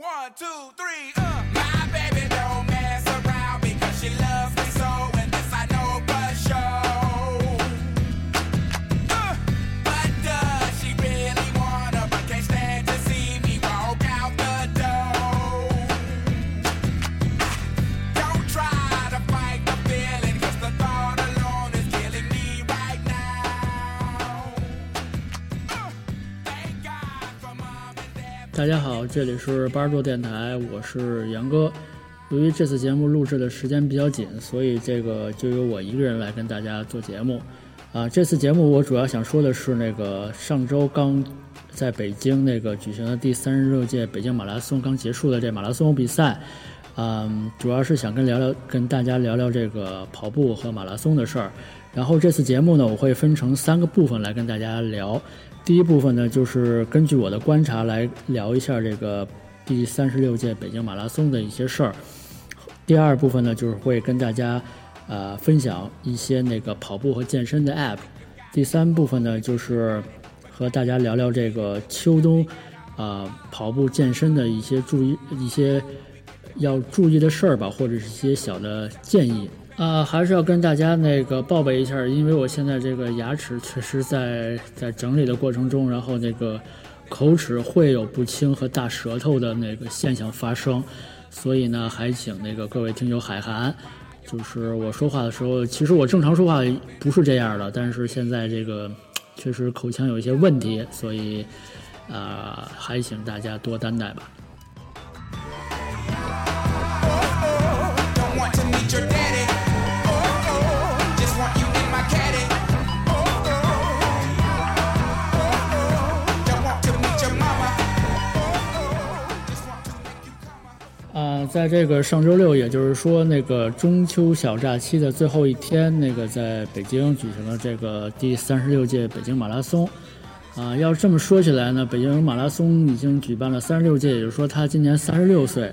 One, two, three, uh. 大家好，这里是八十多电台，我是杨哥。由于这次节目录制的时间比较紧，所以这个就由我一个人来跟大家做节目。啊，这次节目我主要想说的是那个上周刚在北京那个举行的第三十六届北京马拉松刚结束的这马拉松比赛，嗯，主要是想跟聊聊跟大家聊聊这个跑步和马拉松的事儿。然后这次节目呢，我会分成三个部分来跟大家聊。第一部分呢，就是根据我的观察来聊一下这个第三十六届北京马拉松的一些事儿。第二部分呢，就是会跟大家呃分享一些那个跑步和健身的 App。第三部分呢，就是和大家聊聊这个秋冬啊、呃跑步健身的一些注意一些要注意的事儿吧，或者是一些小的建议。啊、还是要跟大家那个报备一下，因为我现在这个牙齿确实在在整理的过程中，然后那个口齿会有不清和大舌头的那个现象发生，所以呢，还请那个各位听友海涵。就是我说话的时候，其实我正常说话不是这样的，但是现在这个确实口腔有一些问题，所以啊、还请大家多担待吧。在这个上周六，也就是说那个中秋小假期的最后一天，那个在北京举行了这个第三十六届北京马拉松。啊、要这么说起来呢，北京马拉松已经举办了三十六届，也就是说他今年三十六岁。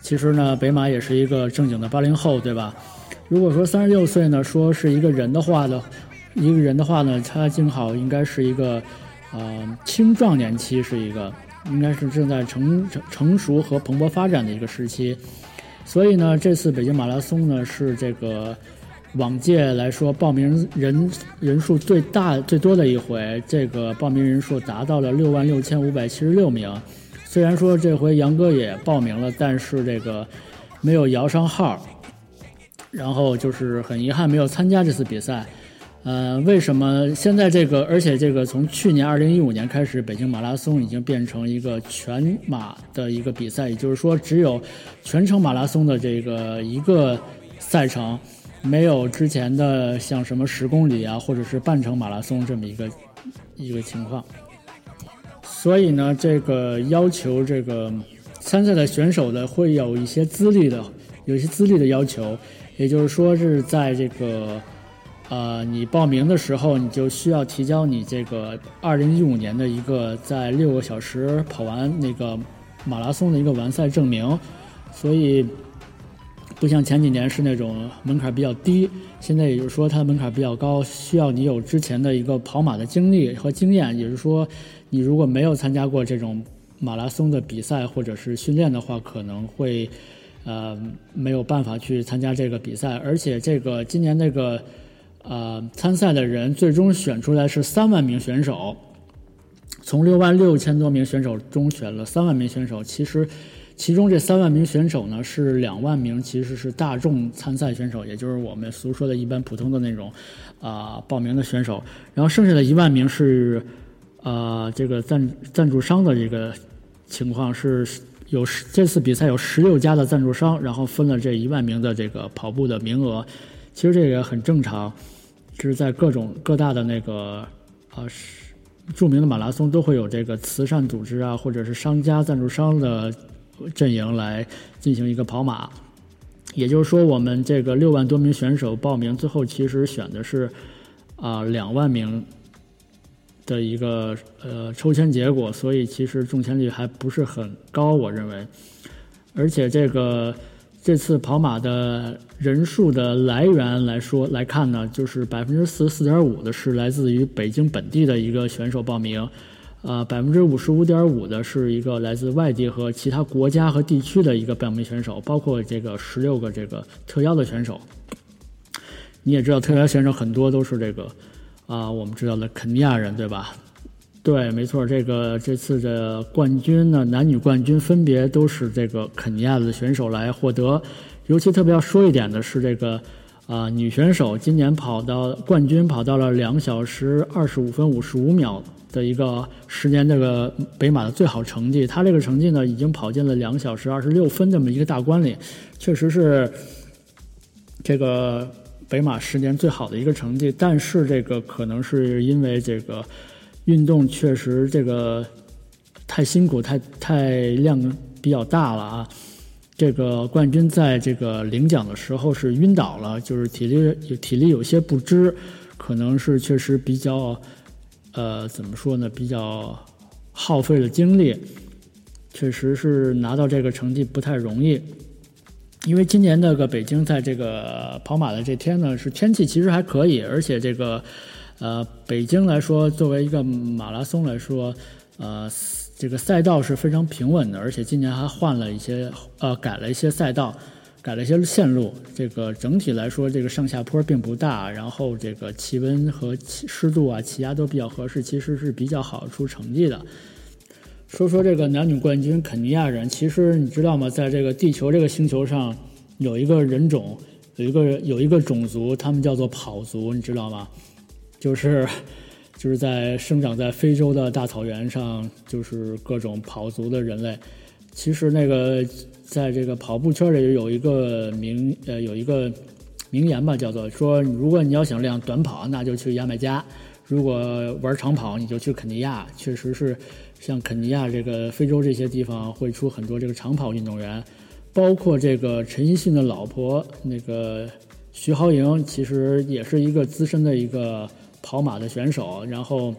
其实呢，北马也是一个正经的八零后，对吧？如果说三十六岁呢，说是一个人的话呢，一个人的话呢，他正好应该是一个，呃，青壮年期是一个，应该是正在成成成熟和蓬勃发展的一个时期。所以呢，这次北京马拉松呢是这个往届来说报名人人数最大最多的一回，这个报名人数达到了六万六千五百七十六名。虽然说这回杨哥也报名了，但是这个没有摇上号，然后就是很遗憾没有参加这次比赛。呃，为什么现在这个？而且这个从去年二零一五年开始，北京马拉松已经变成一个全马的一个比赛，也就是说，只有全程马拉松的这个一个赛程，没有之前的像什么十公里啊，或者是半程马拉松这么一个一个情况。所以呢，这个要求这个参赛的选手的会有一些资历的，有一些资历的要求，也就是说是在这个呃你报名的时候，你就需要提交你这个二零一五年的一个在六个小时跑完那个马拉松的一个完赛证明，所以。不像前几年是那种门槛比较低，现在也就是说它的门槛比较高，需要你有之前的一个跑马的经历和经验。也就是说，你如果没有参加过这种马拉松的比赛或者是训练的话，可能会呃没有办法去参加这个比赛。而且这个今年那个呃参赛的人最终选出来是三万名选手，从六万六千多名选手中选了三万名选手，其实。其中这三万名选手呢，是两万名其实是大众参赛选手，也就是我们俗说的一般普通的那种，啊、报名的选手。然后剩下的一万名是，呃，这个赞赞助商的这个情况是有十这次比赛有十六家的赞助商，然后分了这一万名的这个跑步的名额。其实这个很正常，就是在各种各大的那个啊。是著名的马拉松都会有这个慈善组织啊，或者是商家赞助商的阵营来进行一个跑马。也就是说，我们这个六万多名选手报名，最后其实选的是啊两、万名的一个呃抽签结果，所以其实中签率还不是很高，我认为。而且这个这次跑马的人数的来源来说来看呢，就是百分之四十四点五的是来自于北京本地的一个选手报名，呃，百分之五十五点五的是一个来自外地和其他国家和地区的一个报名选手，包括这个十六个这个特邀的选手。你也知道，特邀选手很多都是这个啊、我们知道的肯尼亚人，对吧？对，没错，这个这次的冠军呢，男女冠军分别都是这个肯尼亚的选手来获得。尤其特别要说一点的是，这个啊、女选手今年跑到冠军跑到了两小时二十五分五十五秒的一个十年这个北马的最好成绩。她这个成绩呢，已经跑进了两小时二十六分这么一个大关里，确实是这个北马十年最好的一个成绩。但是这个可能是因为这个运动确实这个太辛苦、太太量比较大了啊。这个冠军在这个领奖的时候是晕倒了，就是体力体力有些不支，可能是确实比较，呃，怎么说呢，比较耗费了精力，确实是拿到这个成绩不太容易。因为今年那个北京在这个跑马的这天呢，是天气其实还可以，而且这个呃北京来说，作为一个马拉松来说，呃这个赛道是非常平稳的，而且今年还换了一些呃改了一些赛道，改了一些线路。这个整体来说，这个上下坡并不大，然后这个气温和气湿度啊、气压都比较合适，其实是比较好出成绩的。说说这个男女冠军肯尼亚人，其实你知道吗？在这个地球这个星球上，有一个人种，有一个有一个种族，他们叫做跑族，你知道吗？就是就是在生长在非洲的大草原上，就是各种跑族的人类。其实那个在这个跑步圈里有一个名呃有一个名言吧，叫做说，如果你要想练短跑，那就去牙买加；如果玩长跑，你就去肯尼亚。确实是。像肯尼亚这个非洲这些地方会出很多这个长跑运动员，包括这个陈奕迅的老婆那个徐濠萦，其实也是一个资深的一个跑马的选手，然后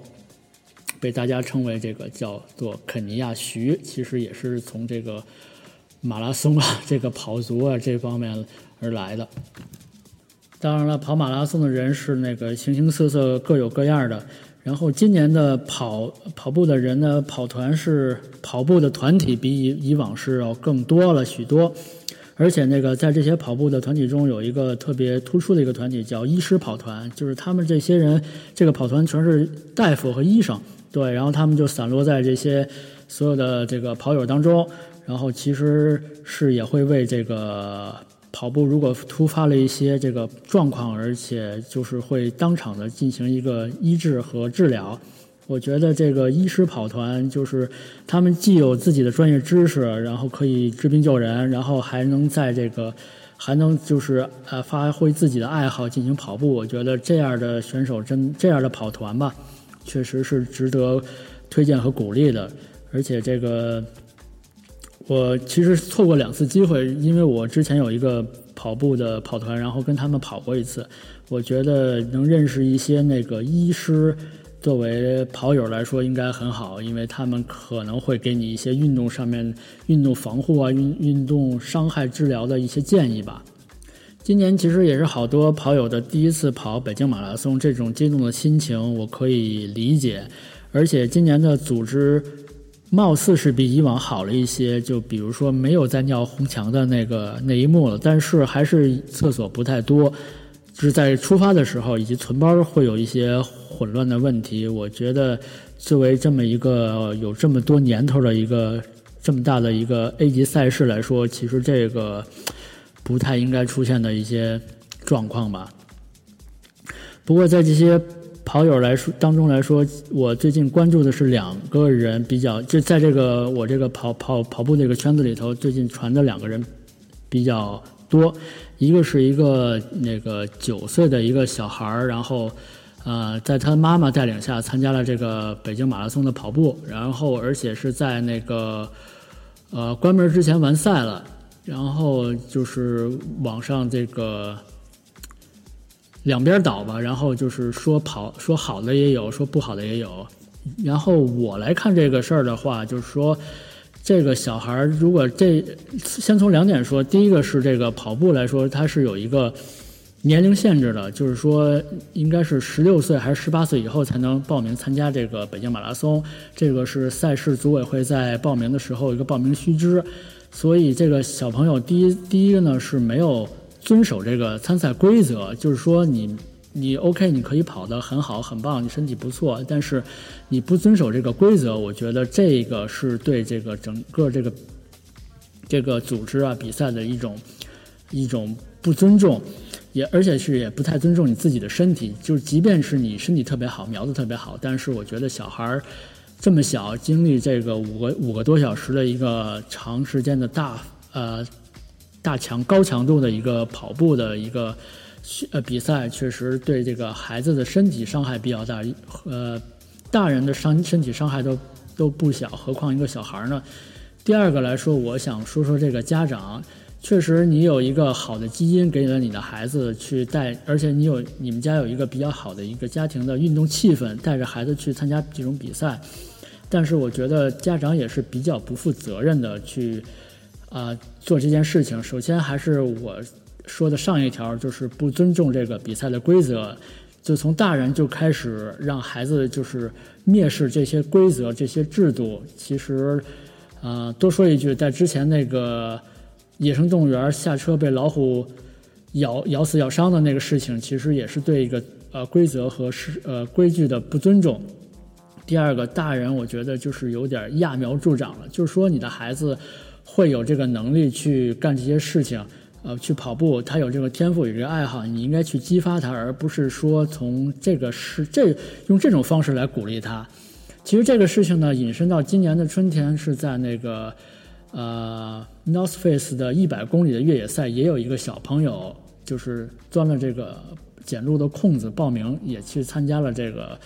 被大家称为这个叫做肯尼亚徐，其实也是从这个马拉松啊、这个跑足啊这方面而来的。当然了，跑马拉松的人是那个形形色色、各有各样的。然后今年的跑跑步的人呢，跑团是跑步的团体比以以往是要更多了许多，而且那个在这些跑步的团体中，有一个特别突出的一个团体叫医师跑团，就是他们这些人，这个跑团全是大夫和医生，对，然后他们就散落在这些所有的这个跑友当中，然后其实是也会为这个。跑步如果突发了一些这个状况，而且就是会当场的进行一个医治和治疗。我觉得这个医师跑团就是他们既有自己的专业知识，然后可以治病救人，然后还能在这个还能就是呃发挥自己的爱好进行跑步。我觉得这样的选手真这样的跑团吧，确实是值得推荐和鼓励的。而且这个。我其实错过两次机会，因为我之前有一个跑步的跑团，然后跟他们跑过一次。我觉得能认识一些那个医师，作为跑友来说应该很好，因为他们可能会给你一些运动上面、运动防护啊、运运动伤害治疗的一些建议吧。今年其实也是好多跑友的第一次跑北京马拉松，这种激动的心情我可以理解，而且今年的组织。貌似是比以往好了一些，就比如说没有再尿红墙的那个那一幕了，但是还是厕所不太多，就是在出发的时候以及存包会有一些混乱的问题。我觉得作为这么一个有这么多年头的一个这么大的一个 A 级赛事来说，其实这个不太应该出现的一些状况吧。不过在这些。跑友来说当中来说，我最近关注的是两个人比较，就在这个我这个跑跑跑步这个圈子里头，最近传的两个人比较多。一个是一个那个九岁的一个小孩儿，然后呃，在他妈妈带领下参加了这个北京马拉松的跑步，然后而且是在那个呃关门之前完赛了，然后就是网上这个。两边倒吧，然后就是说跑说好的也有，说不好的也有。然后我来看这个事儿的话，就是说，这个小孩如果这先从两点说，第一个是这个跑步来说，它是有一个年龄限制的，就是说应该是十六岁还是十八岁以后才能报名参加这个北京马拉松。这个是赛事组委会在报名的时候一个报名须知，所以这个小朋友第一第一个呢是没有遵守这个参赛规则，就是说你你 OK 你可以跑得很好很棒，你身体不错，但是你不遵守这个规则，我觉得这个是对这个整个这个这个组织啊比赛的一种一种不尊重。也而且是也不太尊重你自己的身体，就是即便是你身体特别好，苗子特别好，但是我觉得小孩儿这么小，经历这个五个五个多小时的一个长时间的大呃大强高强度的一个跑步的一个呃比赛，确实对这个孩子的身体伤害比较大，呃，大人的伤身体伤害都都不小，何况一个小孩呢？第二个来说，我想说说这个家长。确实，你有一个好的基因给了你的孩子去带，而且你有你们家有一个比较好的一个家庭的运动气氛，带着孩子去参加这种比赛。但是我觉得家长也是比较不负责任的去啊做这件事情。首先还是我说的上一条，就是不尊重这个比赛的规则，就从大人就开始让孩子就是蔑视这些规则、这些制度。其实，啊，多说一句，在之前那个。野生动物园下车被老虎咬咬死咬伤的那个事情，其实也是对一个呃规则和是呃规矩的不尊重。第二个，大人我觉得就是有点揠苗助长了，就是说你的孩子会有这个能力去干这些事情，呃，去跑步，他有这个天赋，有这个爱好，你应该去激发他，而不是说从这个是这用这种方式来鼓励他。其实这个事情呢，引申到今年的春天是在那个。呃，North Face 的一百公里的越野赛也有一个小朋友，就是钻了这个检录的空子报名，也去参加了这个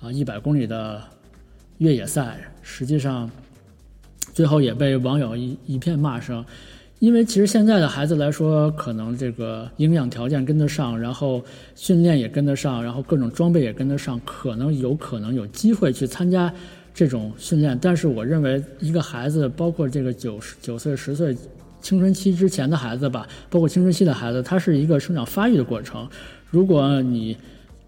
啊一百公里的越野赛。实际上，最后也被网友一一片骂声，因为其实现在的孩子来说，可能这个营养条件跟得上，然后训练也跟得上，然后各种装备也跟得上，可能有可能有机会去参加。这种训练，但是我认为一个孩子，包括这个九十九岁、十岁青春期之前的孩子吧，包括青春期的孩子，他是一个生长发育的过程。如果你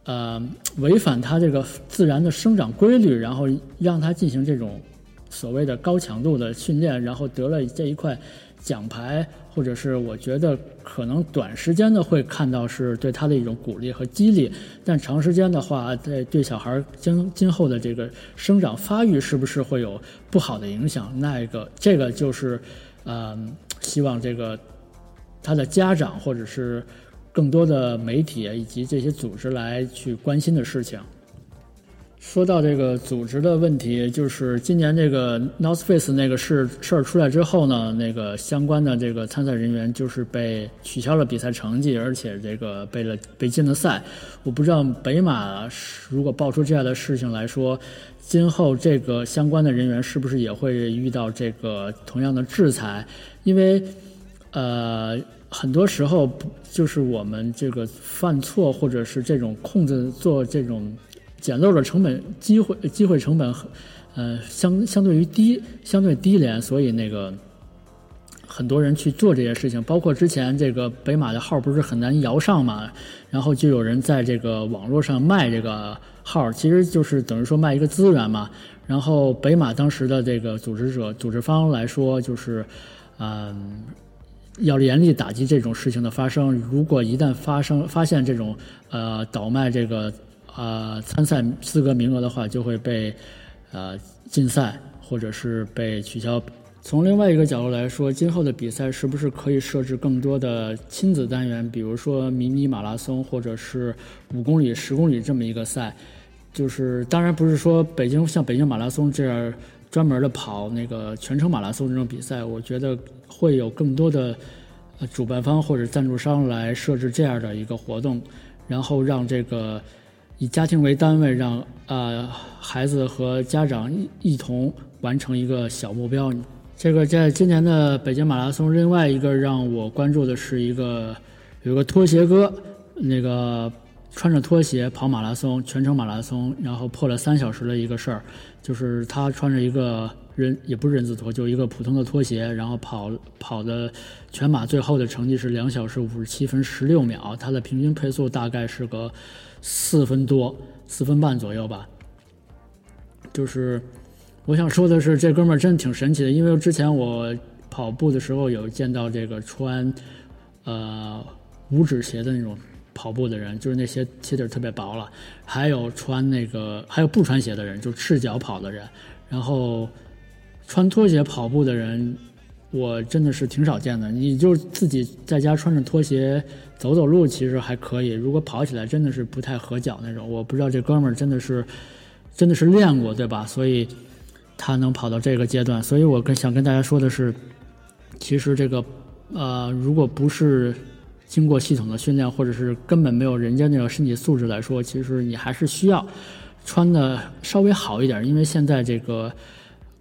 呃违反他这个自然的生长规律，然后让他进行这种所谓的高强度的训练，然后得了这一块。奖牌，或者是我觉得可能短时间的会看到是对他的一种鼓励和激励，但长时间的话，在对小孩今今后的这个生长发育是不是会有不好的影响？那个这个就是，呃，希望这个他的家长或者是更多的媒体以及这些组织来去关心的事情。说到这个组织的问题，就是今年这个 North Face 那个事事儿出来之后呢，那个相关的这个参赛人员就是被取消了比赛成绩，而且这个被了被禁了赛。我不知道北马如果爆出这样的事情来说，今后这个相关的人员是不是也会遇到这个同样的制裁？因为，呃，很多时候就是我们这个犯错或者是这种控制做这种。捡漏的成本机会机会成本，呃，相相对于低，相对低廉，所以那个很多人去做这些事情。包括之前这个北马的号不是很难摇上嘛，然后就有人在这个网络上卖这个号，其实就是等于说卖一个资源嘛。然后北马当时的这个组织者、组织方来说，就是嗯，要严厉打击这种事情的发生。如果一旦发生发现这种呃倒卖这个。啊，参赛资格名额的话就会被，呃，禁赛或者是被取消。从另外一个角度来说，今后的比赛是不是可以设置更多的亲子单元？比如说迷你马拉松，或者是五公里、十公里这么一个赛？就是当然不是说北京像北京马拉松这样专门的跑那个全程马拉松这种比赛，我觉得会有更多的主办方或者赞助商来设置这样的一个活动，然后让这个。以家庭为单位，让呃孩子和家长一一同完成一个小目标。这个在今年的北京马拉松，另外一个让我关注的是一个有个拖鞋哥，那个穿着拖鞋跑马拉松，全程马拉松，然后破了三小时的一个事儿，就是他穿着一个人也不是人字拖，就一个普通的拖鞋，然后跑跑的全马最后的成绩是两小时五十七分十六秒，他的平均配速大概是个四分多，四分半左右吧。就是我想说的是，这哥们儿真的挺神奇的，因为之前我跑步的时候有见到这个穿呃五指鞋的那种跑步的人，就是那些鞋底儿特别薄了，还有穿那个还有不穿鞋的人，就赤脚跑的人，然后穿拖鞋跑步的人，我真的是挺少见的。你就自己在家穿着拖鞋走走路，其实还可以，如果跑起来真的是不太合脚那种。我不知道这哥们儿真的是真的是练过，对吧？所以他能跑到这个阶段。所以我跟想跟大家说的是，其实这个呃，如果不是经过系统的训练，或者是根本没有人家那个身体素质来说，其实你还是需要穿的稍微好一点，因为现在这个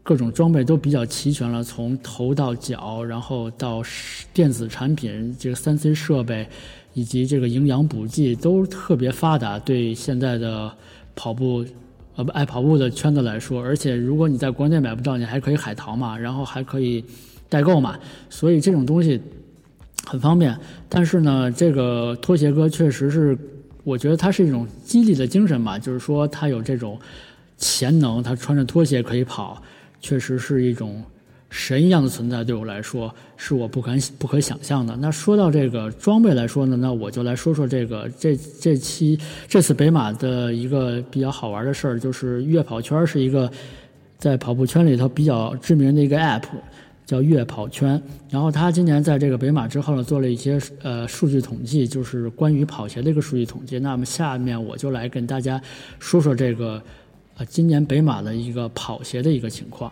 各种装备都比较齐全了，从头到脚，然后到电子产品，这个三 C 设备以及这个营养补剂都特别发达，对现在的跑步。呃，爱跑步的圈子来说，而且如果你在国内买不到，你还可以海淘嘛，然后还可以代购嘛，所以这种东西很方便。但是呢，这个拖鞋哥确实是，我觉得他是一种激励的精神吧，就是说他有这种潜能，他穿着拖鞋可以跑，确实是一种神一样的存在。对我来说，是我不敢不可想象的。那说到这个装备来说呢，那我就来说说这个这这期这次北马的一个比较好玩的事儿，就是悦跑圈是一个在跑步圈里头比较知名的一个 app。叫悦跑圈，然后他今年在这个北马之后呢，做了一些呃数据统计，就是关于跑鞋的一个数据统计。那么下面我就来跟大家说说这个呃今年北马的一个跑鞋的一个情况。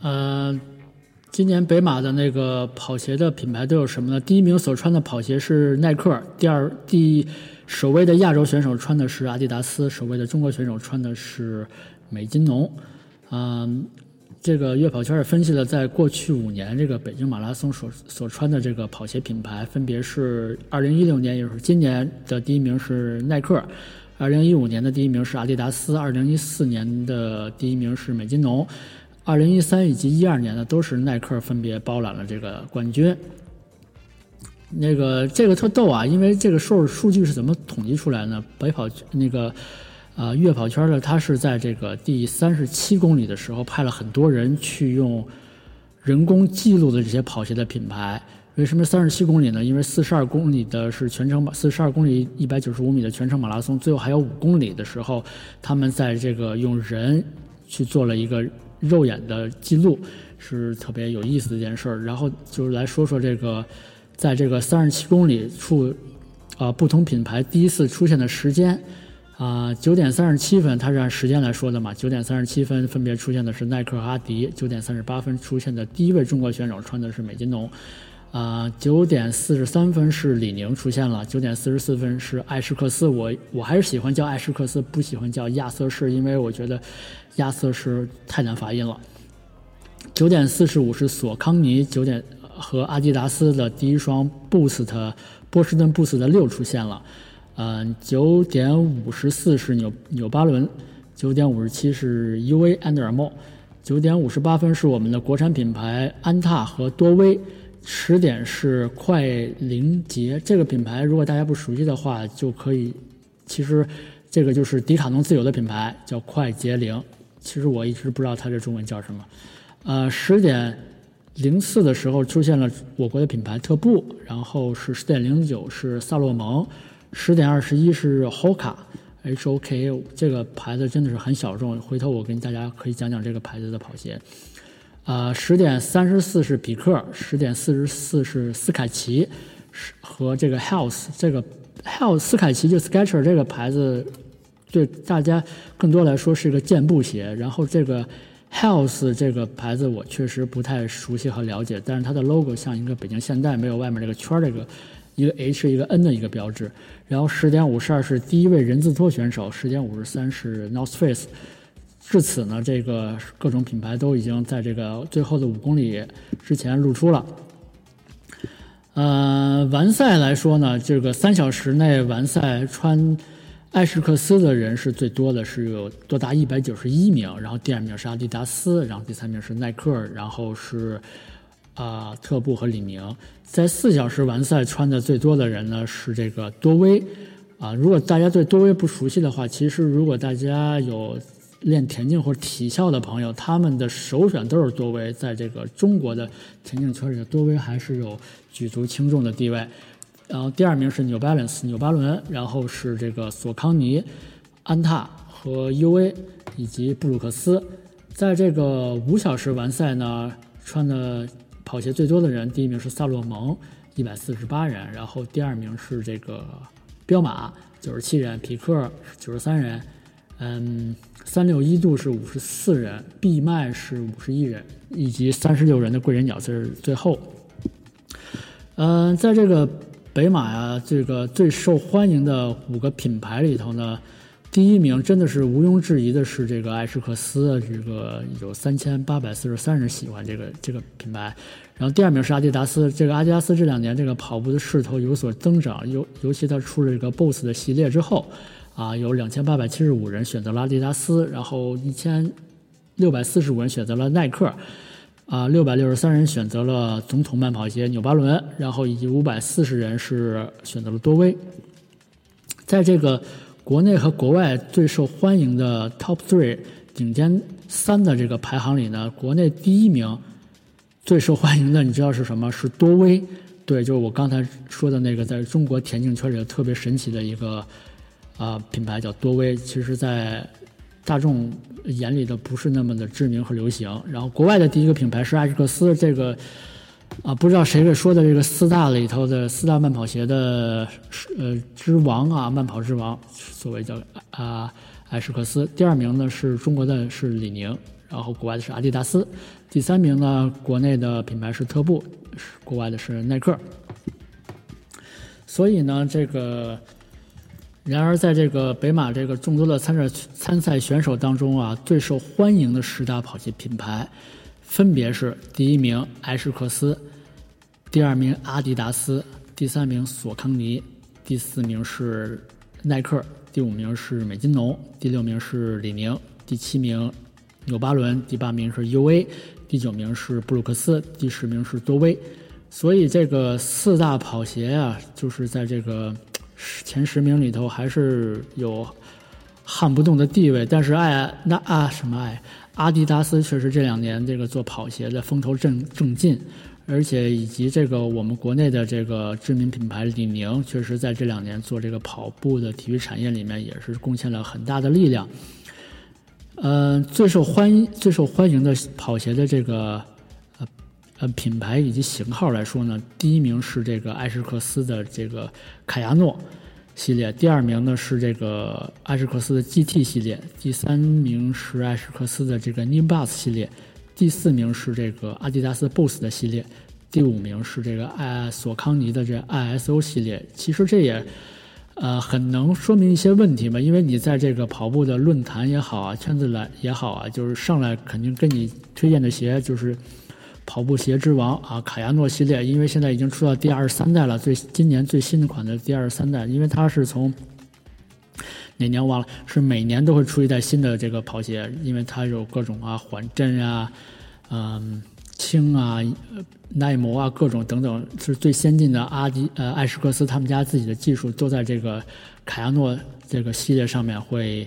呃，今年北马的那个跑鞋的品牌都有什么呢？第一名所穿的跑鞋是耐克，第二第首位的亚洲选手穿的是阿迪达斯，首位的中国选手穿的是美津浓。嗯，这个悦跑圈也分析了，在过去五年这个北京马拉松所所穿的这个跑鞋品牌，分别是二零一六年，也就是今年的第一名是耐克，二零一五年的第一名是阿迪达斯，二零一四年的第一名是美津浓。二零一三以及一二年呢，都是耐克分别包揽了这个冠军。那个这个特逗啊，因为这个数数据是怎么统计出来呢？北跑那个啊月跑圈呢，它是在这个第三十七公里的时候派了很多人去用人工记录的这些跑鞋的品牌。为什么三十七公里呢？因为四十二公里的是全程马，四十二公里一百九十五米的全程马拉松，最后还有五公里的时候，他们在这个用人去做了一个。肉眼的记录是特别有意思的一件事儿，然后就是来说说这个，在这个三十七公里处，啊，不同品牌第一次出现的时间，啊，九点三十七分，它是按时间来说的嘛，九点三十七分分别出现的是耐克和阿迪，九点三十八分出现的第一位中国选手穿的是美津浓，啊，九点四十三分是李宁出现了，九点四十四分是艾什克斯，我我还是喜欢叫艾什克斯，不喜欢叫亚瑟士，因为我觉得。亚瑟士太难发音了。九点四十五是索康尼，九点和阿迪达斯的第一双 Boost 波士顿 Boost 的六出现了。嗯，九点五十四是纽纽巴伦，九点五十七是 UA 安德尔莫，九点五十八分是我们的国产品牌安踏和多威，十点是快灵捷这个品牌，如果大家不熟悉的话，就可以，其实这个就是迪卡侬自有的品牌，叫快捷灵。其实我一直不知道它这中文叫什么。呃，十点零四的时候出现了我国的品牌特步，然后是十点零九是萨洛蒙，十点二十一是 Hoka，H O K A 这个牌子真的是很小众，回头我跟大家可以讲讲这个牌子的跑鞋。啊，十点三十四是比克，十点四十四是斯凯奇，和这个 Health 这个 Health 斯凯奇就 Sketcher 这个牌子。对大家更多来说是一个健步鞋，然后这个 Health 这个牌子我确实不太熟悉和了解，但是它的 logo 像一个北京现代，没有外面这个圈，这个一个 H 一个 N 的一个标志。然后十点五十二是第一位人字拖选手，十点五十三是 North Face，至此呢，这个各种品牌都已经在这个最后的五公里之前露出了。呃，完赛来说呢，这个三小时内完赛穿艾什克斯的人是最多的，是有多达一百九十一名。然后第二名是阿迪达斯，然后第三名是耐克，然后是啊、特步和李宁。在四小时完赛穿的最多的人呢是这个多威啊。如果大家对多威不熟悉的话，其实如果大家有练田径或者体校的朋友，他们的首选都是多威。在这个中国的田径圈里，多威还是有举足轻重的地位。然后第二名是 New Balance 纽巴伦，然后是这个索康尼、安踏和 UA 以及布鲁克斯。在这个五小时完赛呢，穿的跑鞋最多的人，第一名是萨洛蒙，一百四十八人，然后第二名是这个彪马，九十七人，匹克九十三人，嗯，三六一度是五十四人，闭麦是五十一人，以及三十六人的贵人鸟是最后。嗯、在这个北马呀，这个最受欢迎的五个品牌里头呢，第一名真的是毋庸置疑的是这个艾什克斯，这个有三千八百四十三人喜欢这个这个品牌。然后第二名是阿迪达斯，这个阿迪达斯这两年这个跑步的势头有所增长，尤尤其它出了这个 BOSS 的系列之后，啊，有两千八百七十五人选择了阿迪达斯，然后一千六百四十五人选择了耐克，啊，六百六十三人选择了总统慢跑鞋纽巴伦，然后以及五百四十人是选择了多威。在这个国内和国外最受欢迎的 Top Three 顶尖三的这个排行里呢，国内第一名最受欢迎的，你知道是什么？是多威。对，就是我刚才说的那个，在中国田径圈里特别神奇的一个啊、品牌叫多威。其实，在大众眼里的不是那么的知名和流行。然后，国外的第一个品牌是艾什克斯，这个啊，不知道谁给说的这个四大里头的四大慢跑鞋的呃之王啊，慢跑之王，所谓叫啊艾什克斯。第二名呢是中国的是李宁，然后国外的是阿迪达斯。第三名呢，国内的品牌是特步，是国外的是耐克。所以呢，这个然而在这个北马这个众多的参赛参赛选手当中啊，最受欢迎的十大跑鞋品牌，分别是第一名艾什克斯，第二名阿迪达斯，第三名索康尼，第四名是耐克，第五名是美津浓，第六名是李宁，第七名纽巴伦，第八名是 UA，第九名是布鲁克斯，第十名是多威。所以这个四大跑鞋啊，就是在这个前十名里头还是有撼不动的地位。但是爱那啊什么爱阿迪达斯确实这两年这个做跑鞋的风头正正劲，而且以及这个我们国内的这个知名品牌李宁，确实在这两年做这个跑步的体育产业里面也是贡献了很大的力量。呃，最受欢迎最受欢迎的跑鞋的这个呃品牌以及型号来说呢，第一名是这个艾什克斯的这个凯亚诺系列，第二名呢是这个艾什克斯的 GT 系列，第三名是艾什克斯的这个 New b u s 系列，第四名是这个阿迪达斯 BOSS 的系列，第五名是这个艾索康尼的这 ISO 系列。其实这也呃，很能说明一些问题嘛，因为你在这个跑步的论坛也好啊，圈子来也好啊，就是上来肯定跟你推荐的鞋就是跑步鞋之王啊，卡亚诺系列，因为现在已经出到第二十三代了，最今年最新的款的第二十三代，因为它是从哪年忘了，是每年都会出一代新的这个跑鞋，因为它有各种啊缓震啊，嗯。轻啊、耐磨啊，各种等等，是最先进的阿迪呃艾什克斯他们家自己的技术都在这个卡亚诺这个系列上面会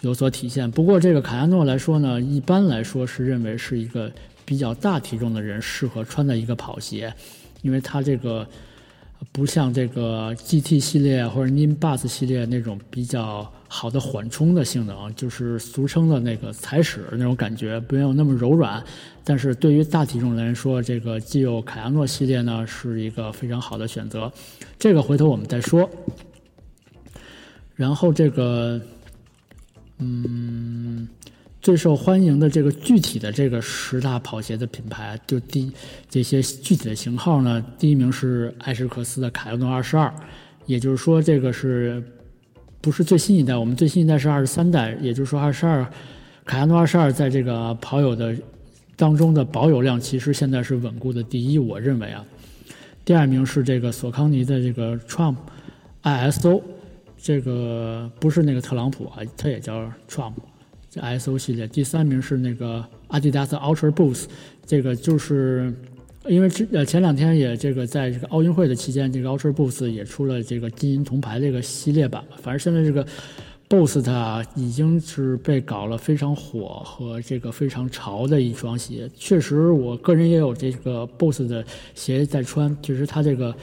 有所体现。不过这个卡亚诺来说呢，一般来说是认为是一个比较大体重的人适合穿的一个跑鞋，因为它这个不像这个 GT 系列或者 Nimbus 系列那种比较好的缓冲的性能，就是俗称的那个踩屎那种感觉，没有那么柔软。但是对于大体重来说，这个既有凯亚诺系列呢是一个非常好的选择。这个回头我们再说。然后这个，嗯，最受欢迎的这个具体的这个十大跑鞋的品牌，就第这些具体的型号呢，第一名是艾什克斯的凯亚诺二十二，也就是说这个是不是最新一代？我们最新一代是二十三代，也就是说二十二。凯诺二十二在这个跑友的当中的保有量，其实现在是稳固的第一，我认为啊。第二名是这个索康尼的这个 Trump ISO，这个不是那个特朗普啊，它也叫 Trump，ISO 系列。第三名是那个阿迪达斯 Ultra Boost，这个就是因为之呃前两天也这个在这个奥运会的期间，这个 Ultra Boost 也出了这个金银铜牌这个系列版，反正现在这个。Boost 啊，已经是被搞了非常火和这个非常潮的一双鞋。确实，我个人也有这个 Boost 的鞋在穿。其实它这个，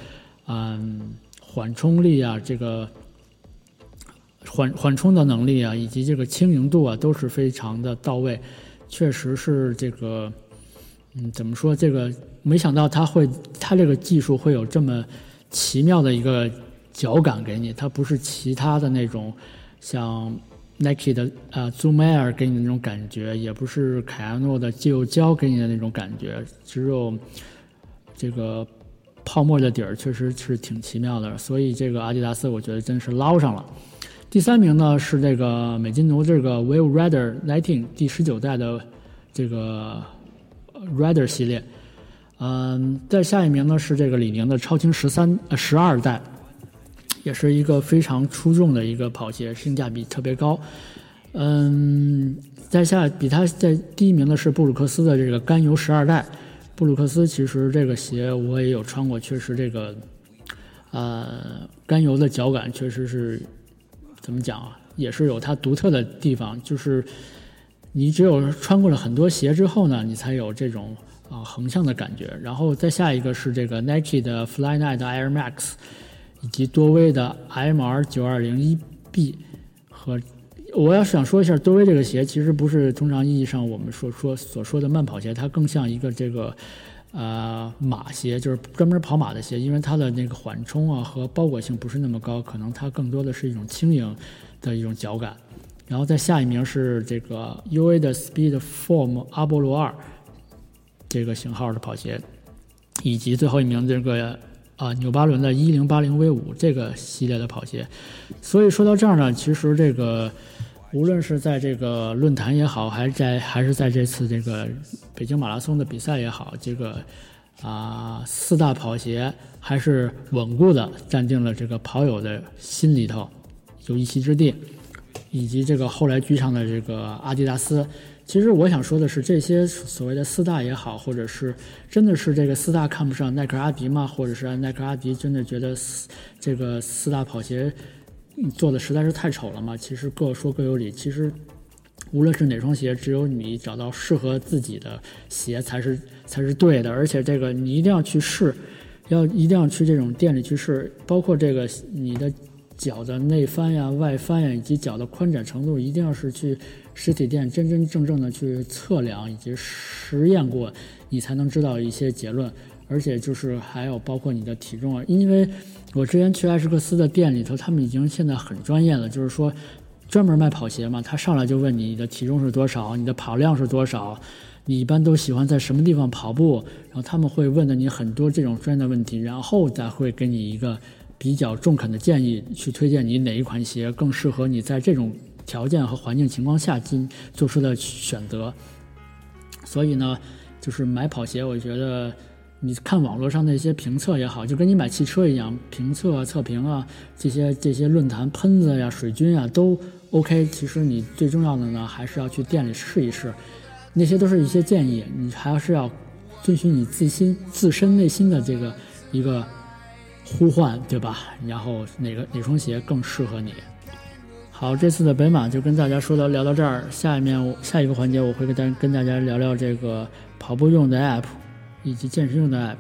嗯，缓冲力啊，这个缓缓冲的能力啊，以及这个轻盈度啊，都是非常的到位。确实是这个，嗯，怎么说？这个没想到它会，它这个技术会有这么奇妙的一个脚感给你。它不是其他的那种。像 Nike 的啊 Zoom Air 给你的那种感觉，也不是凯安诺的肌肉胶给你的那种感觉，只有这个泡沫的底儿，确实是挺奇妙的。所以这个阿迪达斯，我觉得真是捞上了。第三名呢是这个美津浓这个 Wave Rider Nineteen 第十九代的这个 Rider 系列。嗯，在下一名呢是这个李宁的超轻十三呃十二代。也是一个非常出众的一个跑鞋，性价比特别高。嗯，在下比它在第一名的是布鲁克斯的这个甘油十二代。布鲁克斯其实这个鞋我也有穿过，确实这个呃甘油的脚感确实是怎么讲啊，也是有它独特的地方。就是你只有穿过了很多鞋之后呢，你才有这种啊横向的感觉。然后再下一个是这个 Nike 的 Flyknit Air Max。以及多威的 MR 九二零一 B 和，我要想说一下多威这个鞋，其实不是通常意义上我们说说所说的慢跑鞋，它更像一个这个呃马鞋，就是专门跑马的鞋，因为它的那个缓冲啊和包裹性不是那么高，可能它更多的是一种轻盈的一种脚感。然后再下一名是这个 UA 的 Speed Form 阿波罗二这个型号的跑鞋，以及最后一名这个。啊，纽巴伦的一零八零 V 五这个系列的跑鞋，所以说到这儿呢，其实这个无论是在这个论坛也好，还是在还是在这次这个北京马拉松的比赛也好，这个啊四大跑鞋还是稳固的占定了这个跑友的心里头有一席之地，以及这个后来居上的这个阿迪达斯。其实我想说的是，这些所谓的四大也好，或者是真的是这个四大看不上耐克、阿迪吗？或者是耐克、阿迪真的觉得这个四大跑鞋做的实在是太丑了嘛？其实各说各有理。其实无论是哪双鞋，只有你找到适合自己的鞋才是才是对的。而且这个你一定要去试，要一定要去这种店里去试，包括这个你的脚的内翻呀、外翻呀，以及脚的宽窄程度，一定要是去。实体店真真正正的去测量以及实验过，你才能知道一些结论。而且就是还有包括你的体重啊，因为我之前去艾什克斯的店里头，他们已经现在很专业了，就是说专门卖跑鞋嘛，他上来就问你的体重是多少，你的跑量是多少，你一般都喜欢在什么地方跑步，然后他们会问的你很多这种专业的问题，然后再会给你一个比较中肯的建议，去推荐你哪一款鞋更适合你在这种。条件和环境情况下进做出的选择，所以呢，就是买跑鞋，我觉得你看网络上那些评测也好，就跟你买汽车一样，评测啊、测评啊，这些这些论坛喷子呀、水军啊都 OK。其实你最重要的呢，还是要去店里试一试，那些都是一些建议，你还是要遵循你自心自身内心的这个一个呼唤，对吧？然后哪个哪双鞋更适合你？好，这次的北马就跟大家说到聊到这儿，下一面下一个环节我会跟大跟大家聊聊这个跑步用的 app，以及健身用的 app。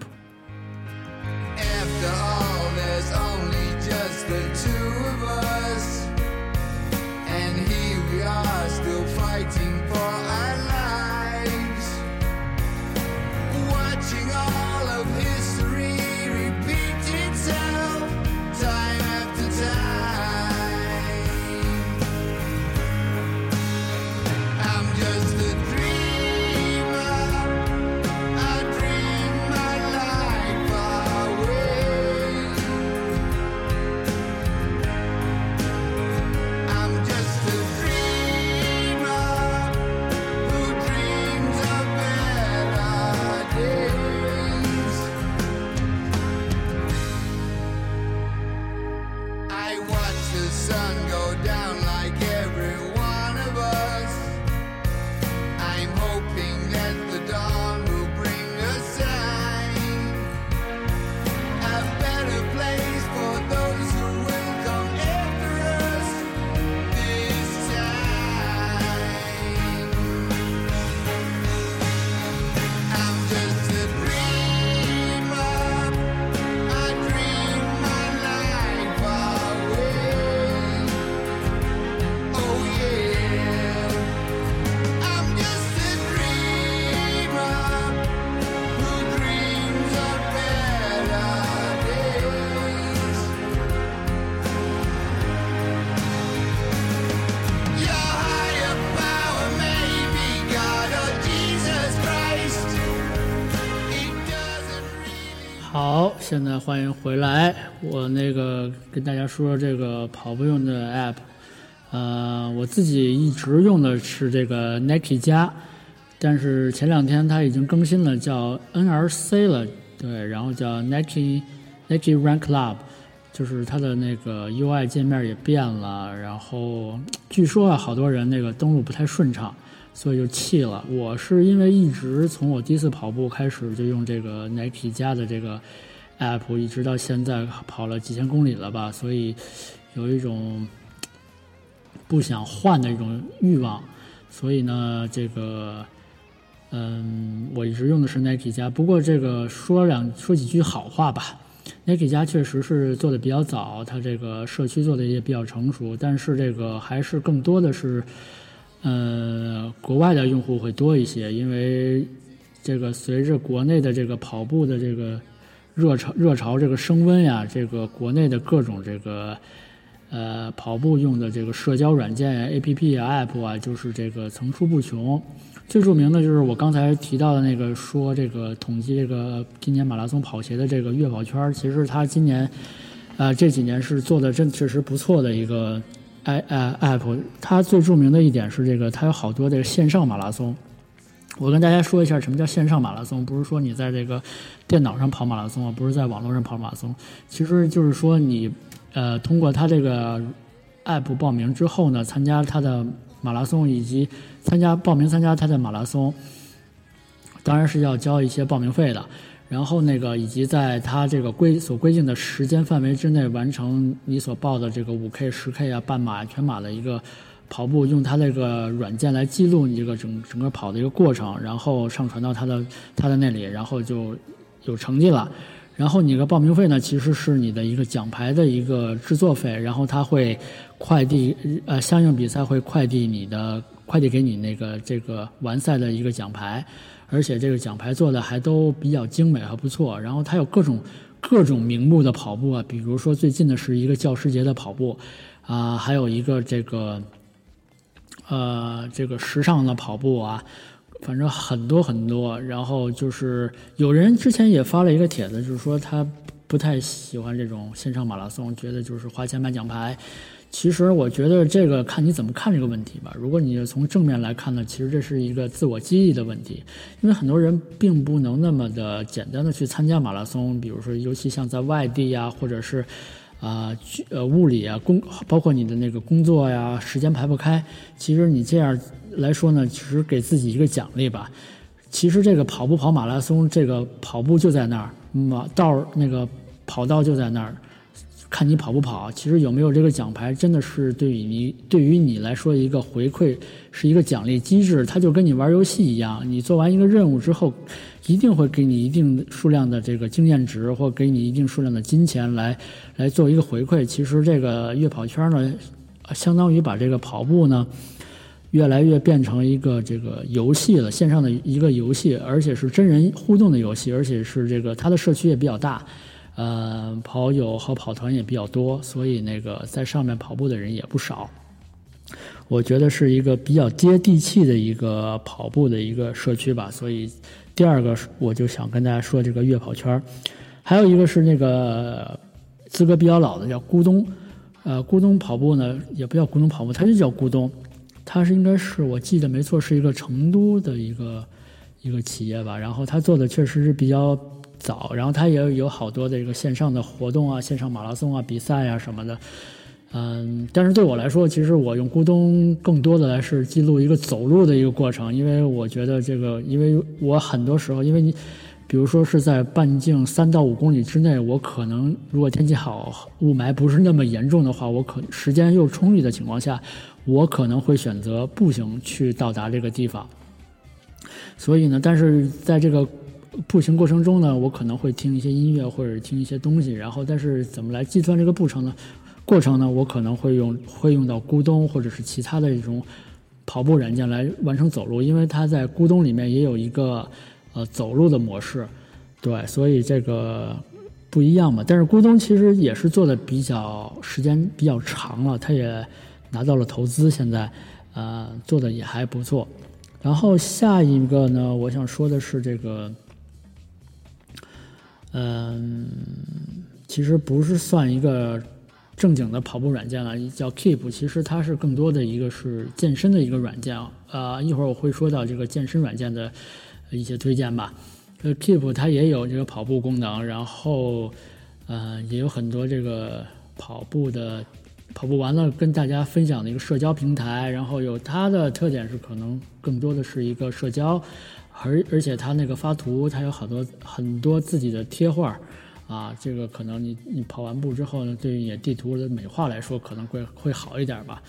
现在欢迎回来。我那个跟大家说说这个跑步用的 app，呃，我自己一直用的是这个 Nike 加，但是前两天它已经更新了，叫 NRC 了，对，然后叫 Nike Nike Run Club，就是它的那个 UI 界面也变了，然后据说啊，好多人那个登录不太顺畅。所以就弃了。我是因为一直从我第一次跑步开始就用这个 Nike 加的这个 app，一直到现在跑了几千公里了吧，所以有一种不想换的一种欲望。所以呢，这个嗯，我一直用的是 Nike 加。不过这个说两说几句好话吧，Nike 加确实是做的比较早，它这个社区做的也比较成熟，但是这个还是更多的是。呃，国外的用户会多一些，因为这个随着国内的这个跑步的这个热潮热潮这个升温呀，这个国内的各种这个呃跑步用的这个社交软件呀 A P P 啊 App 啊，就是这个层出不穷。最著名的就是我刚才提到的那个说这个统计这个今年马拉松跑鞋的这个月跑圈，其实它今年啊这几年是做的真确实不错的一个。i 呃 app 它最著名的一点是这个，它有好多这个线上马拉松。我跟大家说一下什么叫线上马拉松，不是说你在这个电脑上跑马拉松啊，不是在网络上跑马拉松，其实就是说你呃通过它这个 app 报名之后呢，参加它的马拉松以及参加报名参加它的马拉松，当然是要交一些报名费的。然后那个以及在它这个规所规定的时间范围之内完成你所报的这个五 K、十 K 啊、半马、全马的一个跑步，用它这个软件来记录你这个整整个跑的一个过程，然后上传到他的他的那里，然后就有成绩了。然后你个报名费呢，其实是你的一个奖牌的一个制作费，然后他会快递呃相应比赛会快递你的快递给你那个这个完赛的一个奖牌。而且这个奖牌做的还都比较精美，还不错。然后它有各种各种名目的跑步啊，比如说最近的是一个教师节的跑步，啊，还有一个这个，呃，这个时尚的跑步啊，反正很多很多。然后就是有人之前也发了一个帖子，就是说他不太喜欢这种线上马拉松，觉得就是花钱买奖牌。其实我觉得这个看你怎么看这个问题吧。如果你从正面来看呢，其实这是一个自我激励的问题，因为很多人并不能那么的简单的去参加马拉松。比如说，尤其像在外地呀，或者是啊呃物理啊工，包括你的那个工作呀，时间排不开。其实你这样来说呢，只是给自己一个奖励吧。其实这个跑步跑马拉松，这个跑步就在那儿，马道那个跑道就在那儿。看你跑不跑，其实有没有这个奖牌，真的是对于你对于你来说一个回馈，是一个奖励机制。它就跟你玩游戏一样，你做完一个任务之后，一定会给你一定数量的这个经验值，或给你一定数量的金钱来来做一个回馈。其实这个月跑圈呢，相当于把这个跑步呢，越来越变成一个这个游戏了，线上的一个游戏，而且是真人互动的游戏，而且是这个它的社区也比较大。呃，跑友和跑团也比较多，所以那个在上面跑步的人也不少。我觉得是一个比较接地气的一个跑步的一个社区吧。所以第二个是，我就想跟大家说这个月跑圈还有一个是那个资格比较老的，叫咕咚。呃，咕咚跑步呢，也不叫咕咚跑步，它就叫咕咚。它是应该是我记得没错，是一个成都的一个一个企业吧。然后它做的确实是比较。早，然后它也有好多的这个线上的活动啊，线上马拉松啊、比赛啊什么的，嗯，但是对我来说，其实我用咕咚更多的来是记录一个走路的一个过程，因为我觉得这个，因为我很多时候，因为你，比如说是在半径三到五公里之内，我可能如果天气好，雾霾不是那么严重的话，我可时间又充裕的情况下，我可能会选择步行去到达这个地方。所以呢，但是在这个。步行过程中呢，我可能会听一些音乐或者听一些东西，然后但是怎么来计算这个步程呢？过程呢，我可能会用会用到咕咚或者是其他的一种跑步软件来完成走路，因为它在咕咚里面也有一个呃走路的模式，对，所以这个不一样嘛。但是咕咚其实也是做的比较时间比较长了，它也拿到了投资，现在呃做的也还不错。然后下一个呢，我想说的是这个。嗯，其实不是算一个正经的跑步软件了，叫 Keep。其实它是更多的一个是健身的一个软件啊。呃，一会儿我会说到这个健身软件的一些推荐吧。呃，Keep 它也有这个跑步功能，然后呃也有很多这个跑步的跑步完了跟大家分享的一个社交平台，然后有它的特点是可能更多的是一个社交。而而且它那个发图，它有好多很多自己的贴画，啊，这个可能你你跑完步之后呢，对于你地图的美化来说，可能会会好一点吧。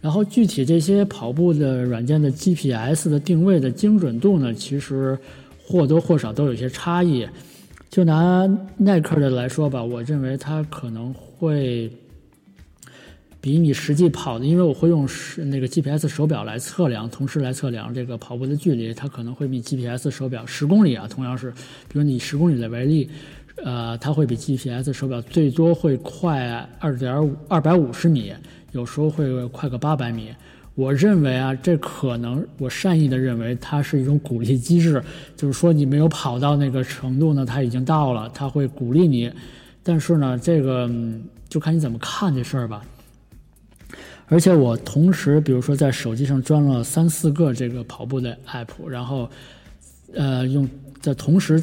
然后具体这些跑步的软件的 GPS 的定位的精准度呢，其实或多或少都有些差异。就拿耐克的来说吧，我认为它可能会。比你实际跑的，因为我会用是那个 GPS 手表来测量，同时来测量这个跑步的距离，它可能会比 GPS 手表十公里啊，同样是，比如你十公里的为例，呃，它会比 GPS 手表最多会快二点五二百五十米，有时候会快个八百米。我认为啊，这可能我善意的认为它是一种鼓励机制，就是说你没有跑到那个程度呢，它已经到了，它会鼓励你。但是呢，这个就看你怎么看这事儿吧。而且我同时，比如说在手机上装了三四个这个跑步的 app，然后，呃，用在同时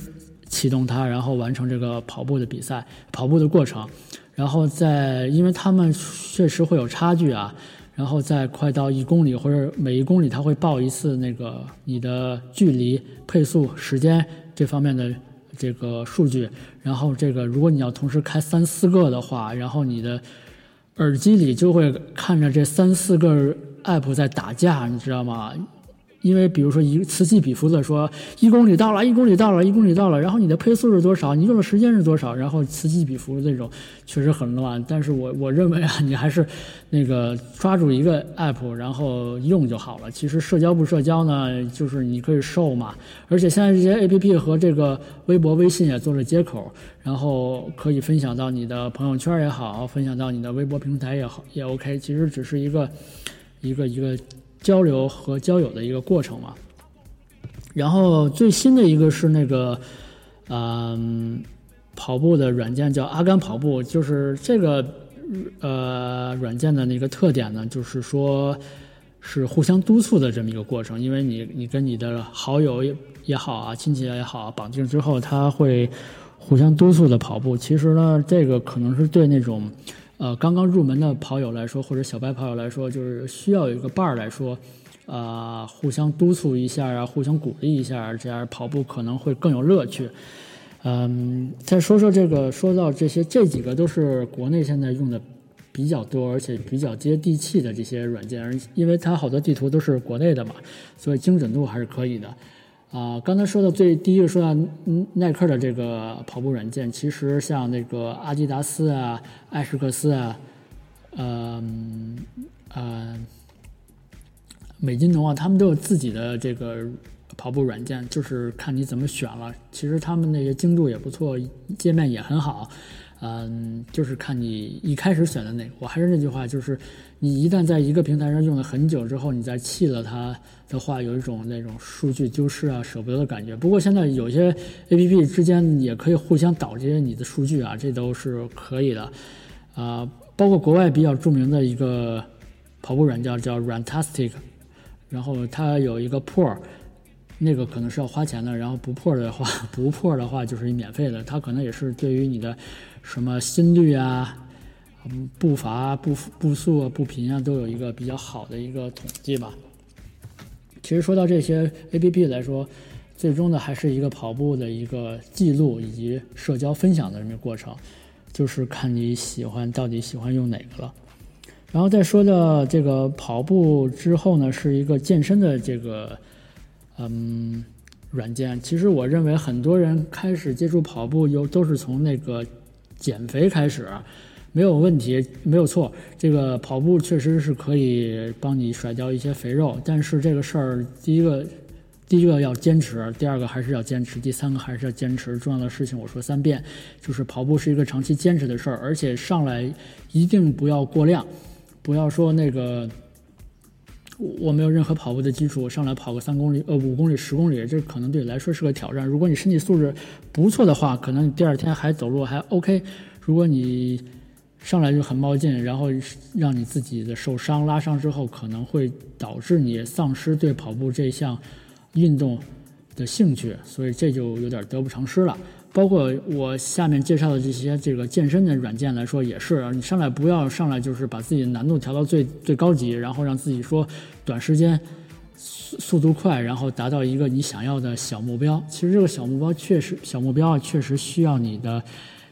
启动它，然后完成这个跑步的比赛、跑步的过程。然后在，因为他们确实会有差距啊。然后在快到一公里或者每一公里，它会报一次那个你的距离、配速、时间这方面的这个数据。然后这个，如果你要同时开三四个的话，然后你的。耳机里就会看着这三四个 app 在打架，你知道吗？因为比如说一此起彼伏的说一公里到了，一公里到了，一公里到了，然后你的配速是多少？你用的时间是多少？然后此起彼伏的这种确实很乱。但是我我认为啊，你还是那个抓住一个 app，然后用就好了。其实社交不社交呢，就是你可以瘦嘛。而且现在这些 app 和这个微博、微信也做了接口，然后可以分享到你的朋友圈也好，分享到你的微博平台也好，也 OK。其实只是一个一个一个。交流和交友的一个过程嘛，然后最新的一个是那个，嗯，跑步的软件叫阿甘跑步，就是这个呃软件的那个特点呢，就是说是互相督促的这么一个过程，因为你你跟你的好友也好啊，亲戚也好，绑定之后，他会互相督促的跑步。其实呢，这个可能是对那种。呃，刚刚入门的跑友来说，或者小白跑友来说，就是需要有一个伴儿来说，啊，互相督促一下啊，互相鼓励一下，这样跑步可能会更有乐趣。嗯，再说说这个，说到这些，这几个都是国内现在用的比较多，而且比较接地气的这些软件，而因为它好多地图都是国内的嘛，所以精准度还是可以的。啊，刚才说的最第一个说到耐克的这个跑步软件，其实像那个阿迪达斯啊、艾什克斯啊、呃呃美津浓啊，他们都有自己的这个跑步软件，就是看你怎么选了。其实他们那些精度也不错，界面也很好。嗯，就是看你一开始选的哪个。我还是那句话，就是你一旦在一个平台上用了很久之后，你再弃了它的话，有一种那种数据丢失啊、舍不得的感觉。不过现在有些 A P P 之间也可以互相导这些你的数据啊，这都是可以的。啊，包括国外比较著名的一个跑步软件叫 Runtastic，然后它有一个 Pro。那个可能是要花钱的，然后不破的话，不破的话就是免费的。它可能也是对于你的什么心率啊、步伐、步步速啊、步频啊，都有一个比较好的一个统计吧。其实说到这些 A P P 来说，最终的还是一个跑步的一个记录以及社交分享的这么过程，就是看你喜欢到底喜欢用哪个了。然后再说到这个跑步之后呢，是一个健身的这个。嗯，软件其实我认为很多人开始接触跑步，有都是从那个减肥开始，没有问题，没有错。这个跑步确实是可以帮你甩掉一些肥肉，但是这个事儿，第一个，第一个要坚持，第二个还是要坚持，第三个还是要坚持。重要的事情我说三遍，就是跑步是一个长期坚持的事儿，而且上来一定不要过量，不要说那个。我没有任何跑步的基础，我上来跑个三公里、呃五公里、十公里，这可能对你来说是个挑战。如果你身体素质不错的话，可能你第二天还走路还 OK。如果你上来就很冒进，然后让你自己的受伤、拉伤之后，可能会导致你丧失对跑步这项运动的兴趣，所以这就有点得不偿失了。包括我下面介绍的这些这个健身的软件来说，也是你上来不要上来就是把自己的难度调到最最高级，然后让自己说短时间速速度快，然后达到一个你想要的小目标。其实这个小目标确实小目标，确实需要你的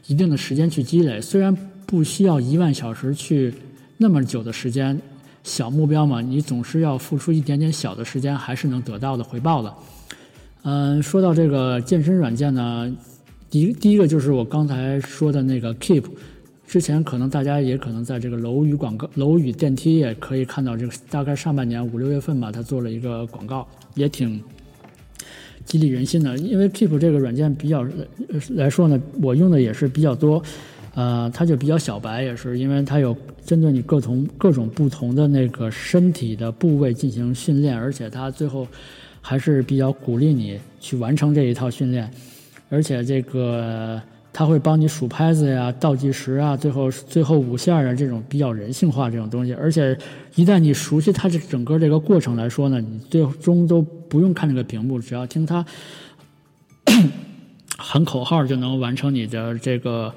一定的时间去积累，虽然不需要一万小时去那么久的时间，小目标嘛，你总是要付出一点点小的时间，还是能得到的回报的。嗯，说到这个健身软件呢。第一，第一个就是我刚才说的那个 Keep，之前可能大家也可能在这个楼宇广告、楼宇电梯也可以看到，这个大概上半年五六月份吧，他做了一个广告，也挺激励人心的。因为 Keep 这个软件比较来说呢，我用的也是比较多，呃，它就比较小白，也是因为它有针对你各同各种不同的那个身体的部位进行训练，而且它最后还是比较鼓励你去完成这一套训练。而且这个它会帮你数拍子呀、倒计时啊，最后最后五下啊这种比较人性化这种东西。而且一旦你熟悉它这整个这个过程来说呢，你最终都不用看这个屏幕，只要听它喊口号就能完成你的这个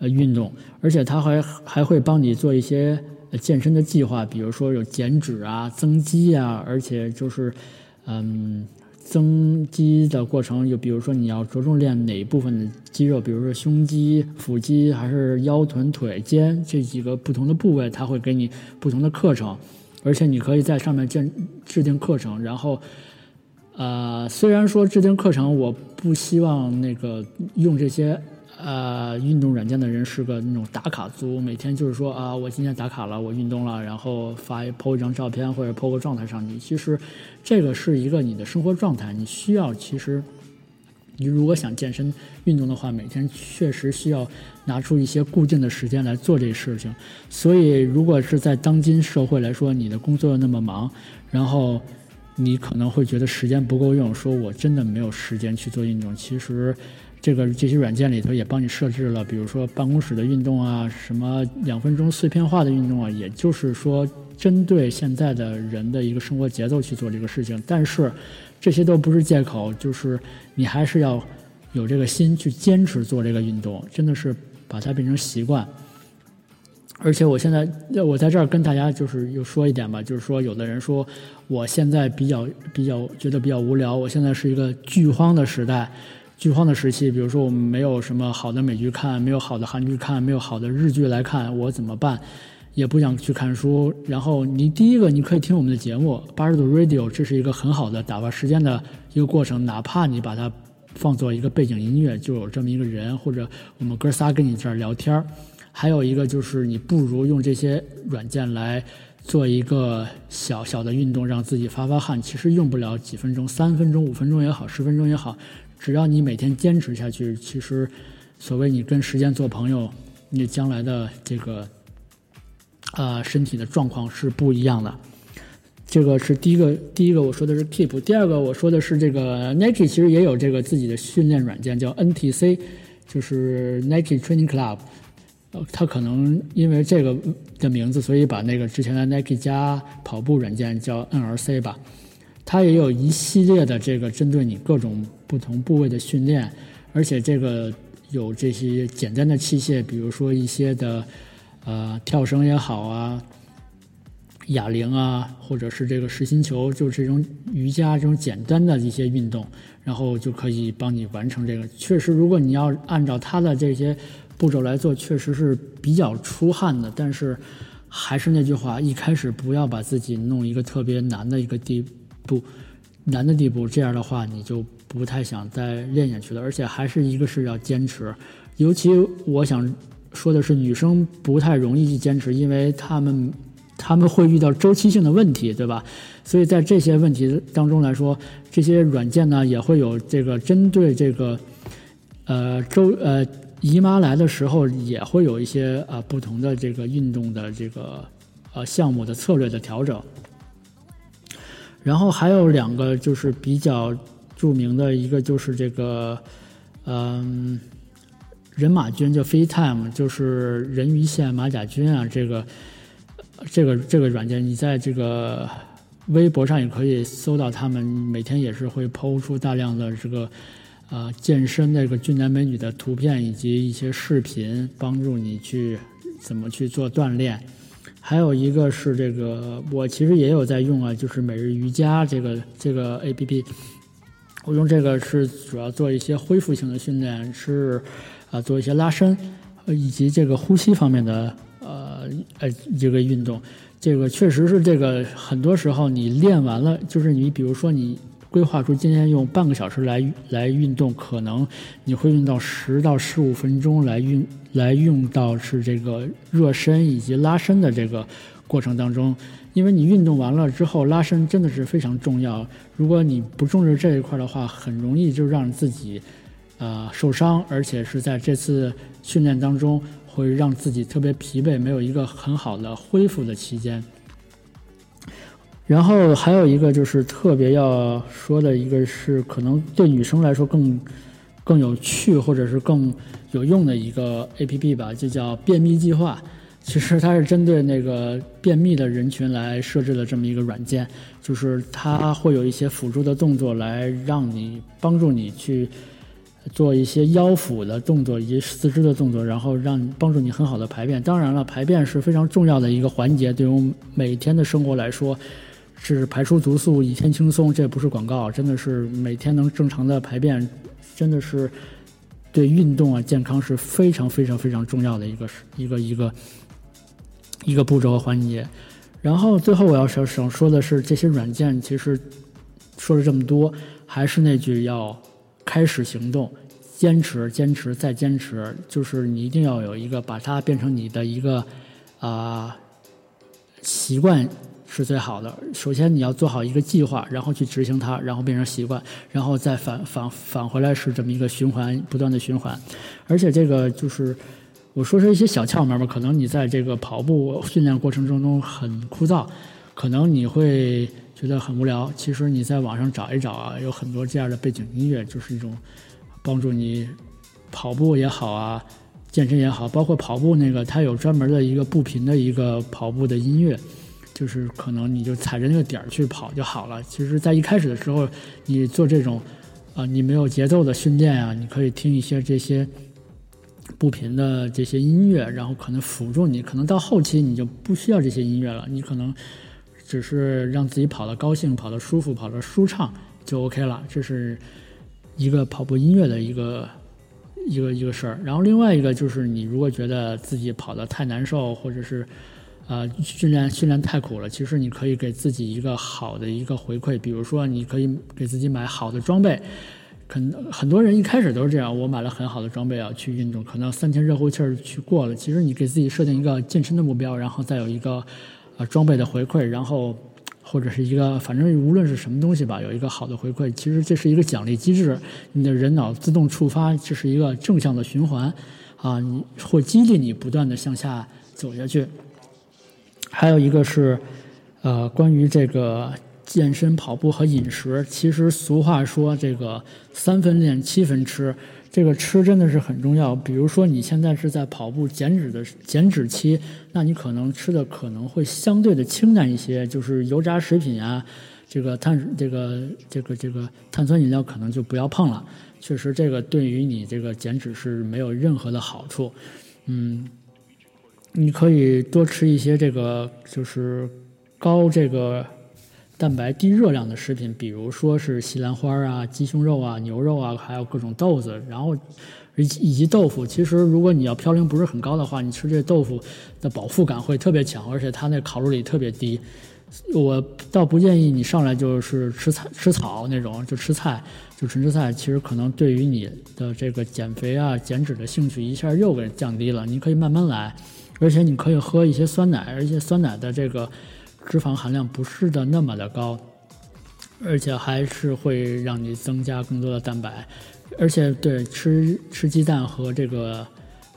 呃运动。而且它还还会帮你做一些健身的计划，比如说有减脂啊、增肌啊，而且就是嗯。增肌的过程，就比如说你要着重练哪一部分的肌肉，比如说胸肌、腹肌，还是腰、臀、腿、肩这几个不同的部位，它会给你不同的课程，而且你可以在上面建制定课程。然后，呃，虽然说制定课程，我不希望那个用这些。呃，运动软件的人是个那种打卡族，每天就是说啊，我今天打卡了，我运动了，然后发一 po 一张照片或者 po 个状态上去。其实，这个是一个你的生活状态，你需要其实，你如果想健身运动的话，每天确实需要拿出一些固定的时间来做这事情。所以，如果是在当今社会来说，你的工作又那么忙，然后你可能会觉得时间不够用，说我真的没有时间去做运动。其实。这个这些软件里头也帮你设置了，比如说办公室的运动啊，什么两分钟碎片化的运动啊，也就是说针对现在的人的一个生活节奏去做这个事情。但是这些都不是借口，就是你还是要有这个心去坚持做这个运动，真的是把它变成习惯。而且我现在我在这儿跟大家就是又说一点吧，就是说有的人说我现在比较比较觉得比较无聊，我现在是一个剧荒的时代。剧荒的时期，比如说我们没有什么好的美剧看，没有好的韩剧看，没有好的日剧来看，我怎么办？也不想去看书。然后你第一个，你可以听我们的节目八十度 Radio，这是一个很好的打发时间的一个过程。哪怕你把它放作一个背景音乐，就有这么一个人，或者我们哥仨跟你这儿聊天儿。还有一个就是，你不如用这些软件来做一个小小的运动，让自己发发汗。其实用不了几分钟，三分钟、五分钟也好，十分钟也好。只要你每天坚持下去，其实，所谓你跟时间做朋友，你将来的这个，呃，身体的状况是不一样的。这个是第一个，第一个我说的是 Keep，第二个我说的是这个 Nike，其实也有这个自己的训练软件叫 NTC，就是 Nike Training Club。呃，他可能因为这个的名字，所以把那个之前的 Nike 加跑步软件叫 NRC 吧。它也有一系列的这个针对你各种不同部位的训练，而且这个有这些简单的器械，比如说一些的呃跳绳也好啊，哑铃啊，或者是这个实心球，就是这种瑜伽这种简单的一些运动，然后就可以帮你完成这个。确实，如果你要按照它的这些步骤来做，确实是比较出汗的。但是还是那句话，一开始不要把自己弄一个特别难的一个地。不难的地步，这样的话你就不太想再练下去了。而且还是一个是要坚持，尤其我想说的是，女生不太容易去坚持，因为她们她们会遇到周期性的问题，对吧？所以在这些问题当中来说，这些软件呢也会有这个针对这个呃周呃姨妈来的时候，也会有一些啊不同的这个运动的这个呃项目的策略的调整。然后还有两个就是比较著名的，一个就是这个，嗯，人马军就 FreeTime，就是人鱼线马甲军啊，这个这个这个软件，你在这个微博上也可以搜到，他们每天也是会抛出大量的这个啊健身那个俊男美女的图片以及一些视频，帮助你去怎么去做锻炼。还有一个是这个，我其实也有在用啊，就是每日瑜伽这个这个 A P P，我用这个是主要做一些恢复性的训练，是啊做一些拉伸，以及这个呼吸方面的呃呃这个运动。这个确实是这个很多时候你练完了，就是你比如说你规划出今天用半个小时来来运动，可能你会用到十到十五分钟来运来用到是这个热身以及拉伸的这个过程当中，因为你运动完了之后拉伸真的是非常重要。如果你不重视这一块的话，很容易就让自己呃受伤，而且是在这次训练当中会让自己特别疲惫，没有一个很好的恢复的期间。然后还有一个就是特别要说的一个是，可能对女生来说更更有趣或者是更有用的一个 A P P 吧，就叫便秘计划。其实它是针对那个便秘的人群来设置的这么一个软件，就是它会有一些辅助的动作来让你帮助你去做一些腰腹的动作以及四肢的动作，然后让帮助你很好的排便。当然了，排便是非常重要的一个环节，对于我们每天的生活来说。是排出毒素，一天轻松。这不是广告，真的是每天能正常的排便，真的是对运动啊、健康是非常非常非常重要的一个一个一个一个步骤和环节。然后最后我要想想说的是，这些软件其实说了这么多，还是那句要开始行动，坚持、坚持再坚持，就是你一定要有一个把它变成你的一个啊、习惯。是最好的。首先，你要做好一个计划，然后去执行它，然后变成习惯，然后再返返返回来，是这么一个循环，不断的循环。而且这个就是我说说一些小窍门吧，可能你在这个跑步训练过程中中很枯燥，可能你会觉得很无聊。其实你在网上找一找啊，有很多这样的背景音乐，就是一种帮助你跑步也好啊，健身也好，包括跑步那个，它有专门的一个步频的一个跑步的音乐。就是可能你就踩着那个点儿去跑就好了。其实，在一开始的时候，你做这种，啊、你没有节奏的训练啊，你可以听一些这些不频的这些音乐，然后可能辅助你。可能到后期你就不需要这些音乐了，你可能只是让自己跑得高兴、跑得舒服、跑得舒畅就 OK 了。这是一个跑步音乐的一个一个一个事儿。然后另外一个就是，你如果觉得自己跑得太难受，或者是呃，训练训练太苦了，其实你可以给自己一个好的一个回馈，比如说你可以给自己买好的装备。可能很多人一开始都是这样，我买了很好的装备啊去运动，可能三天热乎气儿去过了。其实你给自己设定一个健身的目标，然后再有一个呃装备的回馈，然后或者是一个反正无论是什么东西吧，有一个好的回馈，其实这是一个奖励机制，你的人脑自动触发，这是一个正向的循环啊，你会激励你不断的向下走下去。还有一个是，呃，关于这个健身、跑步和饮食。其实俗话说，这个三分练，七分吃。这个吃真的是很重要。比如说，你现在是在跑步减脂的减脂期，那你可能吃的可能会相对的清淡一些，就是油炸食品啊，这个碳这个这个这个碳酸饮料可能就不要碰了。确实，这个对于你这个减脂是没有任何的好处。嗯。你可以多吃一些这个就是高这个蛋白低热量的食品，比如说是西兰花啊、鸡胸肉啊、牛肉啊，还有各种豆子，然后以及以及豆腐。其实如果你要嘌呤不是很高的话，你吃这豆腐的饱腹感会特别强，而且它那卡路里特别低。我倒不建议你上来就是吃菜吃草那种，就吃菜就纯吃菜，其实可能对于你的这个减肥啊、减脂的兴趣一下又给降低了。你可以慢慢来。而且你可以喝一些酸奶，而且酸奶的这个脂肪含量不是的那么的高，而且还是会让你增加更多的蛋白，而且对吃吃鸡蛋和这个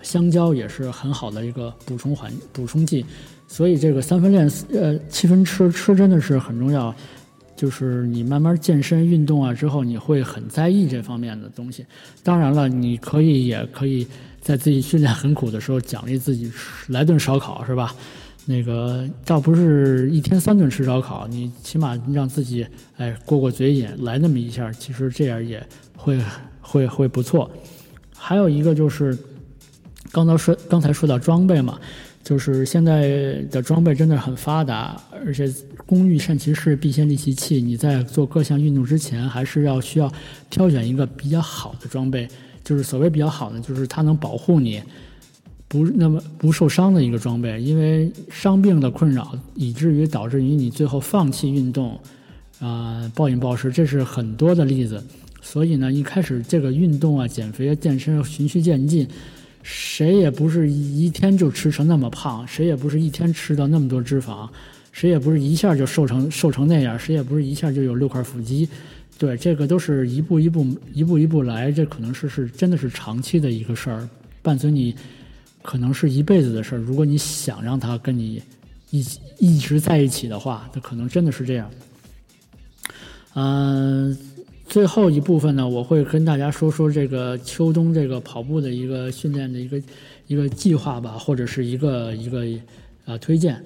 香蕉也是很好的一个补充环补充剂，所以这个三分练呃七分吃吃真的是很重要。就是你慢慢健身运动啊之后，你会很在意这方面的东西。当然了，你可以也可以在自己训练很苦的时候奖励自己来顿烧烤，是吧？那个倒不是一天三顿吃烧烤，你起码让自己哎过过嘴瘾，来那么一下，其实这样也会会会不错。还有一个就是刚才说刚才说到装备嘛，就是现在的装备真的很发达，而且工欲善其事，必先利其器。你在做各项运动之前，还是要需要挑选一个比较好的装备。就是所谓比较好的，就是它能保护你不那么不受伤的一个装备。因为伤病的困扰，以至于导致于你最后放弃运动，啊、暴饮暴食，这是很多的例子。所以呢，一开始这个运动啊、减肥啊、健身循序渐进，谁也不是一天就吃成那么胖，谁也不是一天吃到那么多脂肪，谁也不是一下就瘦成瘦成那样，谁也不是一下就有六块腹肌。对，这个都是一步一步、一步一步来，这可能是是真的是长期的一个事儿，伴随你可能是一辈子的事儿。如果你想让他跟你一一直在一起的话，那可能真的是这样。嗯、最后一部分呢，我会跟大家说说这个秋冬这个跑步的一个训练的一个一个计划吧，或者是一个一个呃推荐。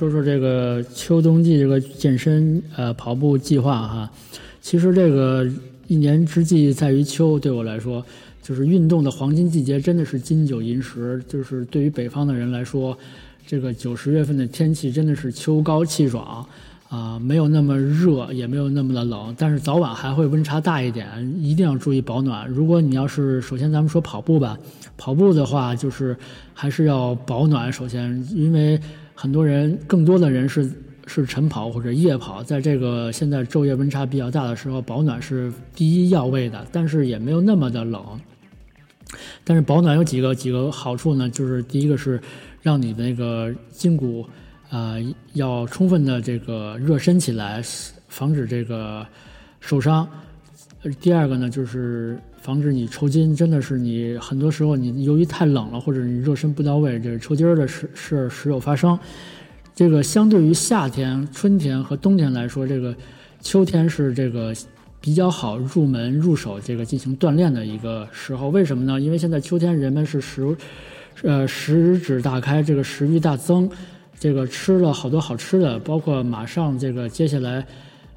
说说这个秋冬季这个健身呃跑步计划哈。其实这个一年之计在于秋，对我来说，就是运动的黄金季节，真的是金九银十。就是对于北方的人来说，这个九十月份的天气真的是秋高气爽啊、没有那么热，也没有那么的冷，但是早晚还会温差大一点，一定要注意保暖。如果你要是首先咱们说跑步吧，跑步的话就是还是要保暖。首先，因为很多人，更多的人是是晨跑或者夜跑，在这个现在昼夜温差比较大的时候，保暖是第一要位的，但是也没有那么的冷。但是保暖有几个几个好处呢？就是第一个是让你的那个筋骨啊、呃要充分的这个热身起来，防止这个受伤。第二个呢，就是防止你抽筋，真的是你很多时候你由于太冷了，或者你热身不到位，这个抽筋儿的事事时有发生。这个相对于夏天、春天和冬天来说，这个秋天是这个比较好入门入手这个进行锻炼的一个时候。为什么呢？因为现在秋天人们是食，呃食指大开，这个食欲大增，这个吃了好多好吃的，包括马上这个接下来。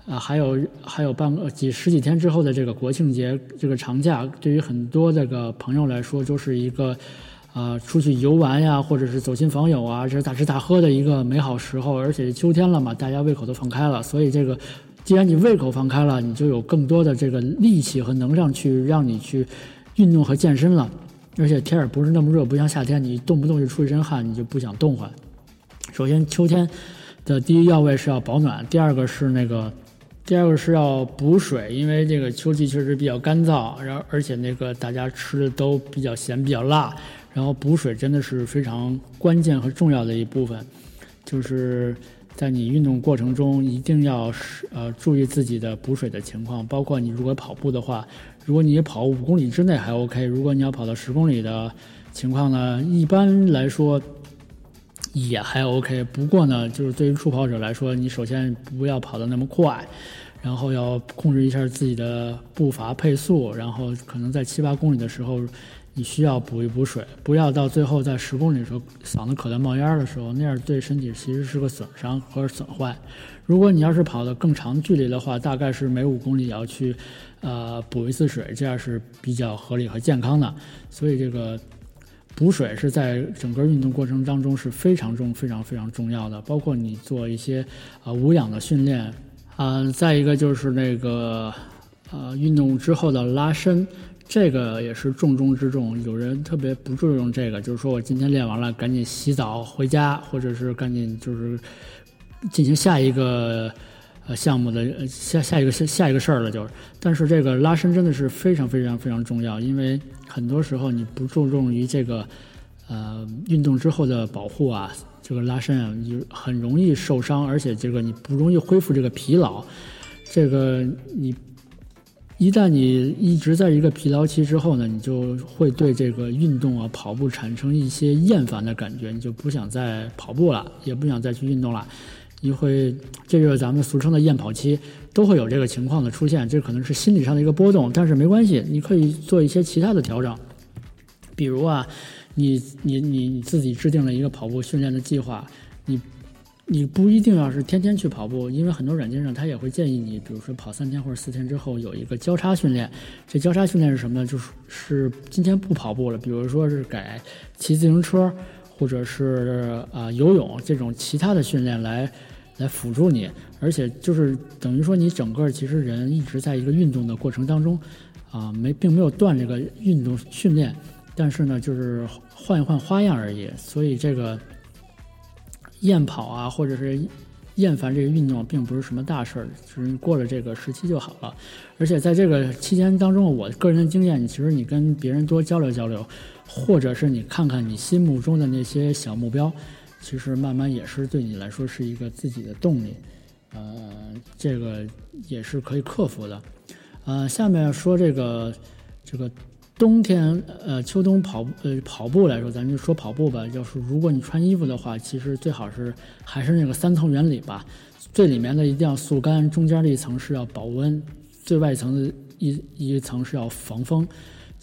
啊，还有还有半个几十几天之后的这个国庆节这个长假，对于很多这个朋友来说，就是一个，呃，出去游玩呀，或者是走亲访友啊，这是大吃大喝的一个美好时候。而且秋天了嘛，大家胃口都放开了，所以这个，既然你胃口放开了，你就有更多的这个力气和能量去让你去运动和健身了。而且天儿不是那么热，不像夏天，你动不动就出一身汗，你就不想动换。首先，秋天的第一要位是要保暖，第二个是那个。第二个是要补水，因为这个秋季确实比较干燥，然后而且那个大家吃的都比较咸、比较辣，然后补水真的是非常关键和重要的一部分，就是在你运动过程中一定要是呃注意自己的补水的情况，包括你如果跑步的话，如果你跑五公里之内还 OK，如果你要跑到十公里的情况呢，一般来说。也还 OK，不过呢，就是对于初跑者来说，你首先不要跑得那么快，然后要控制一下自己的步伐配速，然后可能在七八公里的时候，你需要补一补水，不要到最后在十公里的时候嗓子渴得冒烟的时候，那样对身体其实是个损伤和损坏。如果你要是跑得更长距离的话，大概是每五公里也要去呃补一次水，这样是比较合理和健康的。所以这个补水是在整个运动过程当中是非常重、非常非常重要的，包括你做一些啊、呃无氧的训练，啊、再一个就是那个呃运动之后的拉伸，这个也是重中之重。有人特别不注重这个，就是说我今天练完了，赶紧洗澡回家，或者是赶紧就是进行下一个呃项目的下下一个下下一个事儿了，就是。但是这个拉伸真的是非常非常非常重要，因为很多时候你不注重于这个呃运动之后的保护啊，这个拉伸啊，你很容易受伤，而且这个你不容易恢复这个疲劳。这个你一旦你一直在一个疲劳期之后呢，你就会对这个运动啊、跑步产生一些厌烦的感觉，你就不想再跑步了，也不想再去运动了。你会，这就是咱们俗称的验跑期，都会有这个情况的出现。这可能是心理上的一个波动，但是没关系，你可以做一些其他的调整，比如啊，你你你你自己制定了一个跑步训练的计划，你你不一定要是天天去跑步，因为很多软件上它也会建议你，比如说跑三天或者四天之后有一个交叉训练。这交叉训练是什么呢？就是是今天不跑步了，比如说是改骑自行车，或者是啊、游泳这种其他的训练来来辅助你，而且就是等于说你整个其实人一直在一个运动的过程当中，啊、没并没有断这个运动训练，但是呢就是换一换花样而已，所以这个。厌跑啊，或者是厌烦这个运动，并不是什么大事儿，只是过了这个时期就好了。而且在这个期间当中，我个人的经验，其实你跟别人多交流交流，或者是你看看你心目中的那些小目标，其实慢慢也是对你来说是一个自己的动力。呃，这个也是可以克服的。呃，下面说这个这个冬天呃秋冬跑呃跑步来说，咱就说跑步吧。就是如果你穿衣服的话，其实最好是还是那个三层原理吧。最里面的一定要速干，中间的一层是要保温，最外层的一一层是要防风。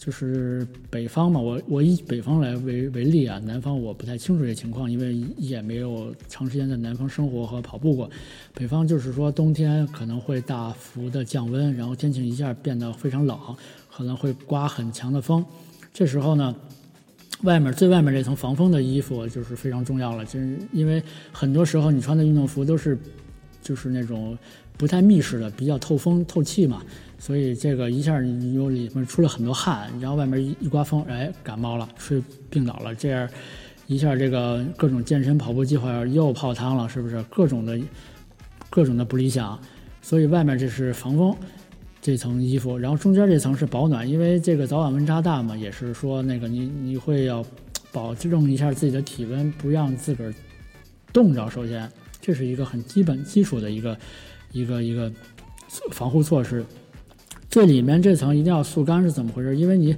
就是北方嘛，我我以北方来为为例啊，南方我不太清楚这情况，因为也没有长时间在南方生活和跑步过。北方就是说冬天可能会大幅的降温，然后天气一下变得非常冷，可能会刮很强的风。这时候呢，外面最外面这层防风的衣服就是非常重要了，就是因为很多时候你穿的运动服都是就是那种不太密实的，比较透风透气嘛，所以这个一下你又里面出了很多汗，然后外面一一刮风，哎，感冒了，睡病倒了，这样一下这个各种健身跑步计划又泡汤了，是不是？各种的各种的不理想，所以外面这是防风。这层衣服，然后中间这层是保暖，因为这个早晚温差大嘛，也是说那个你你会要保证一下自己的体温，不让自个儿冻着。首先，这是一个很基本基础的一个一个一个防护措施。最里面这层一定要速干是怎么回事？因为你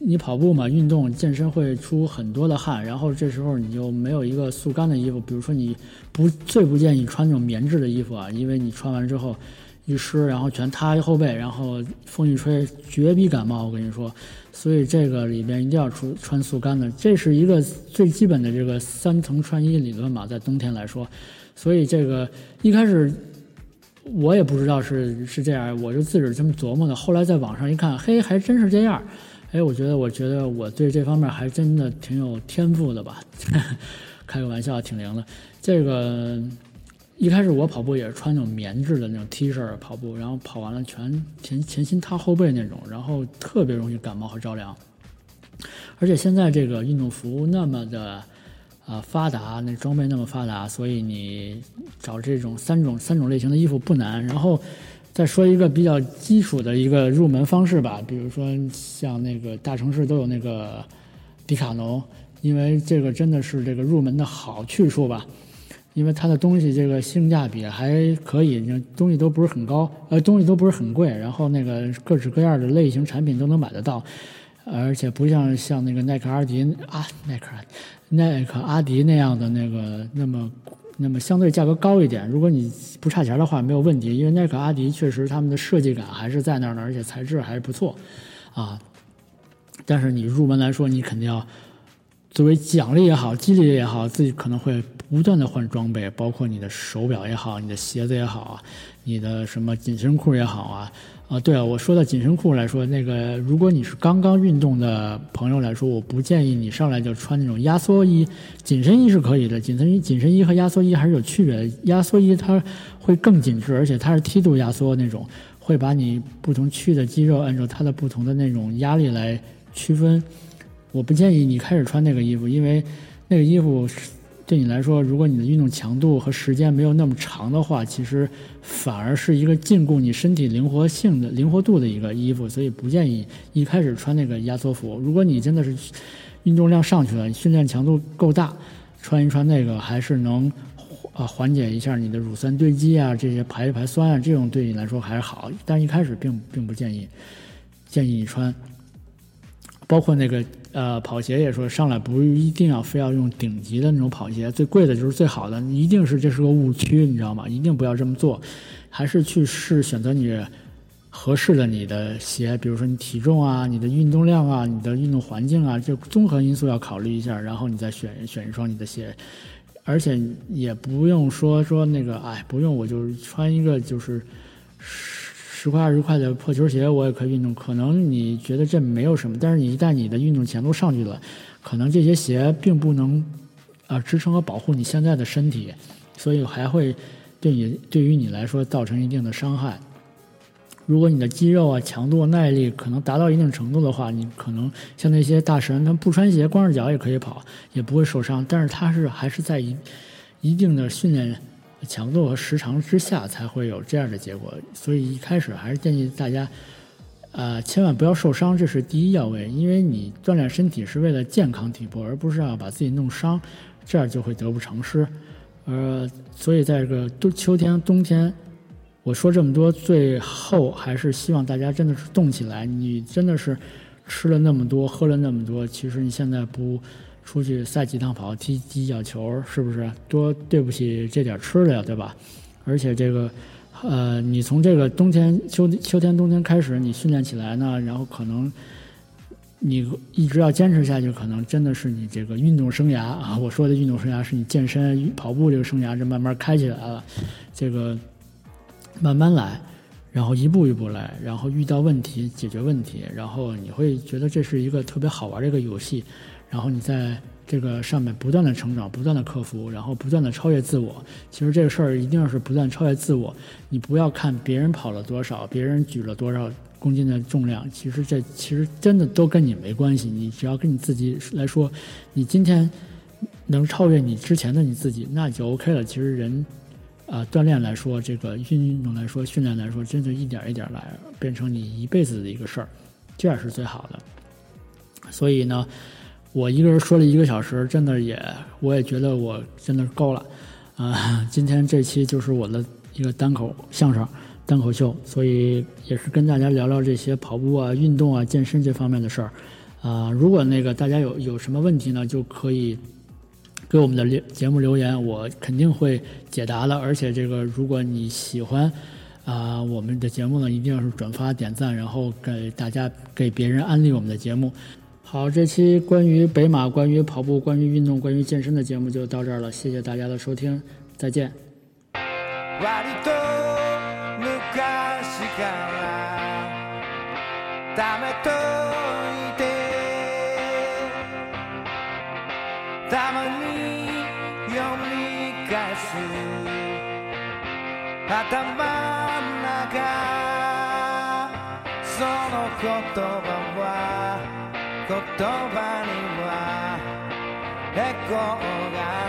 你跑步嘛，运动健身会出很多的汗，然后这时候你就没有一个速干的衣服。比如说你不最不建议穿那种棉质的衣服啊，因为你穿完之后。一湿，然后全塌后背，然后风一吹，绝逼感冒。我跟你说，所以这个里边一定要出穿速干的，这是一个最基本的这个三层穿衣理论嘛，在冬天来说。所以这个一开始我也不知道是是这样，我就自个儿这么琢磨的。后来在网上一看，嘿，还真是这样。哎，我觉得，我觉得我对这方面还真的挺有天赋的吧？开个玩笑，挺灵的。这个。一开始我跑步也是穿那种棉质的那种 T 恤跑步，然后跑完了全前前心塌后背那种，然后特别容易感冒和着凉。而且现在这个运动服那么的啊、发达，那装备那么发达，所以你找这种三种三种类型的衣服不难。然后再说一个比较基础的一个入门方式吧，比如说像那个大城市都有那个迪卡侬，因为这个真的是这个入门的好去处吧。因为它的东西这个性价比还可以，东西都不是很高，呃，东西都不是很贵，然后那个各式各样的类型产品都能买得到，而且不像像那个耐克、阿迪啊，耐克、耐克、阿迪那样的那个那么那么相对价格高一点。如果你不差钱的话，没有问题，因为耐克、阿迪确实他们的设计感还是在那儿的，而且材质还是不错，啊。但是你入门来说，你肯定要作为奖励也好，激励也好，自己可能会不断的换装备，包括你的手表也好，你的鞋子也好啊，你的什么紧身裤也好啊。啊，对啊，我说到紧身裤来说，那个如果你是刚刚运动的朋友来说，我不建议你上来就穿那种压缩衣，紧身衣是可以的，紧身衣、紧身衣和压缩衣还是有区别的。压缩衣它会更紧致，而且它是梯度压缩那种，会把你不同区域的肌肉按照它的不同的那种压力来区分。我不建议你开始穿那个衣服，因为那个衣服对你来说，如果你的运动强度和时间没有那么长的话，其实反而是一个禁锢你身体灵活性的灵活度的一个衣服，所以不建议一开始穿那个压缩服。如果你真的是运动量上去了，训练强度够大，穿一穿那个还是能啊缓解一下你的乳酸堆积啊，这些排一排酸啊，这种对你来说还是好。但一开始并并不建议建议你穿。包括那个呃跑鞋也说，上来不一定要非要用顶级的那种跑鞋，最贵的就是最好的，一定是这是个误区，你知道吗？一定不要这么做，还是去试选择你合适的你的鞋，比如说你体重啊、你的运动量啊、你的运动环境啊，这综合因素要考虑一下，然后你再选选一双你的鞋。而且也不用说说那个，哎，不用我就穿一个就是十块二十块的破球鞋，我也可以运动。可能你觉得这没有什么，但是你一旦你的运动强度上去了，可能这些鞋并不能啊支撑和保护你现在的身体，所以还会对你对于你来说造成一定的伤害。如果你的肌肉啊、强度、耐力可能达到一定程度的话，你可能像那些大神，他不穿鞋，光着脚也可以跑，也不会受伤。但是他是还是在一一定的训练强度和时长之下才会有这样的结果。所以一开始还是建议大家，呃，千万不要受伤，这是第一要位。因为你锻炼身体是为了健康体魄，而不是要把自己弄伤，这样就会得不偿失。呃，所以在这个冬秋天、冬天。我说这么多，最后还是希望大家真的是动起来。你真的是吃了那么多，喝了那么多，其实你现在不出去赛几趟跑、踢几脚球，是不是多对不起这点吃的呀？对吧？而且这个，呃，你从这个冬天、秋秋天、冬天开始，你训练起来呢，然后可能你一直要坚持下去，可能真的是你这个运动生涯啊。我说的运动生涯是你健身、跑步这个生涯，这慢慢开起来了，这个。慢慢来，然后一步一步来，然后遇到问题解决问题，然后你会觉得这是一个特别好玩的一个游戏，然后你在这个上面不断的成长，不断的克服，然后不断的超越自我。其实这个事儿一定要是不断超越自我，你不要看别人跑了多少，别人举了多少公斤的重量，其实这其实真的都跟你没关系，你只要跟你自己来说，你今天能超越你之前的你自己，那就 OK 了。其实人。啊，锻炼来说，这个运动来说，训练来说，真的一点一点来，变成你一辈子的一个事儿，这样是最好的。所以呢，我一个人说了一个小时，真的也，我也觉得我真的够了。啊，今天这期就是我的一个单口相声、单口秀，所以也是跟大家聊聊这些跑步啊、运动啊、健身这方面的事儿。啊，如果那个大家有有什么问题呢，就可以。给我们的节目留言，我肯定会解答的。而且这个，如果你喜欢啊我们的节目呢，一定要是转发点赞，然后给大家给别人安利我们的节目。好，这期关于北马、关于跑步、关于运动、关于健身的节目就到这儿了，谢谢大家的收听，再见。割と昔からためといてたまに読み返す頭の中その言葉は言 葉にはエコーが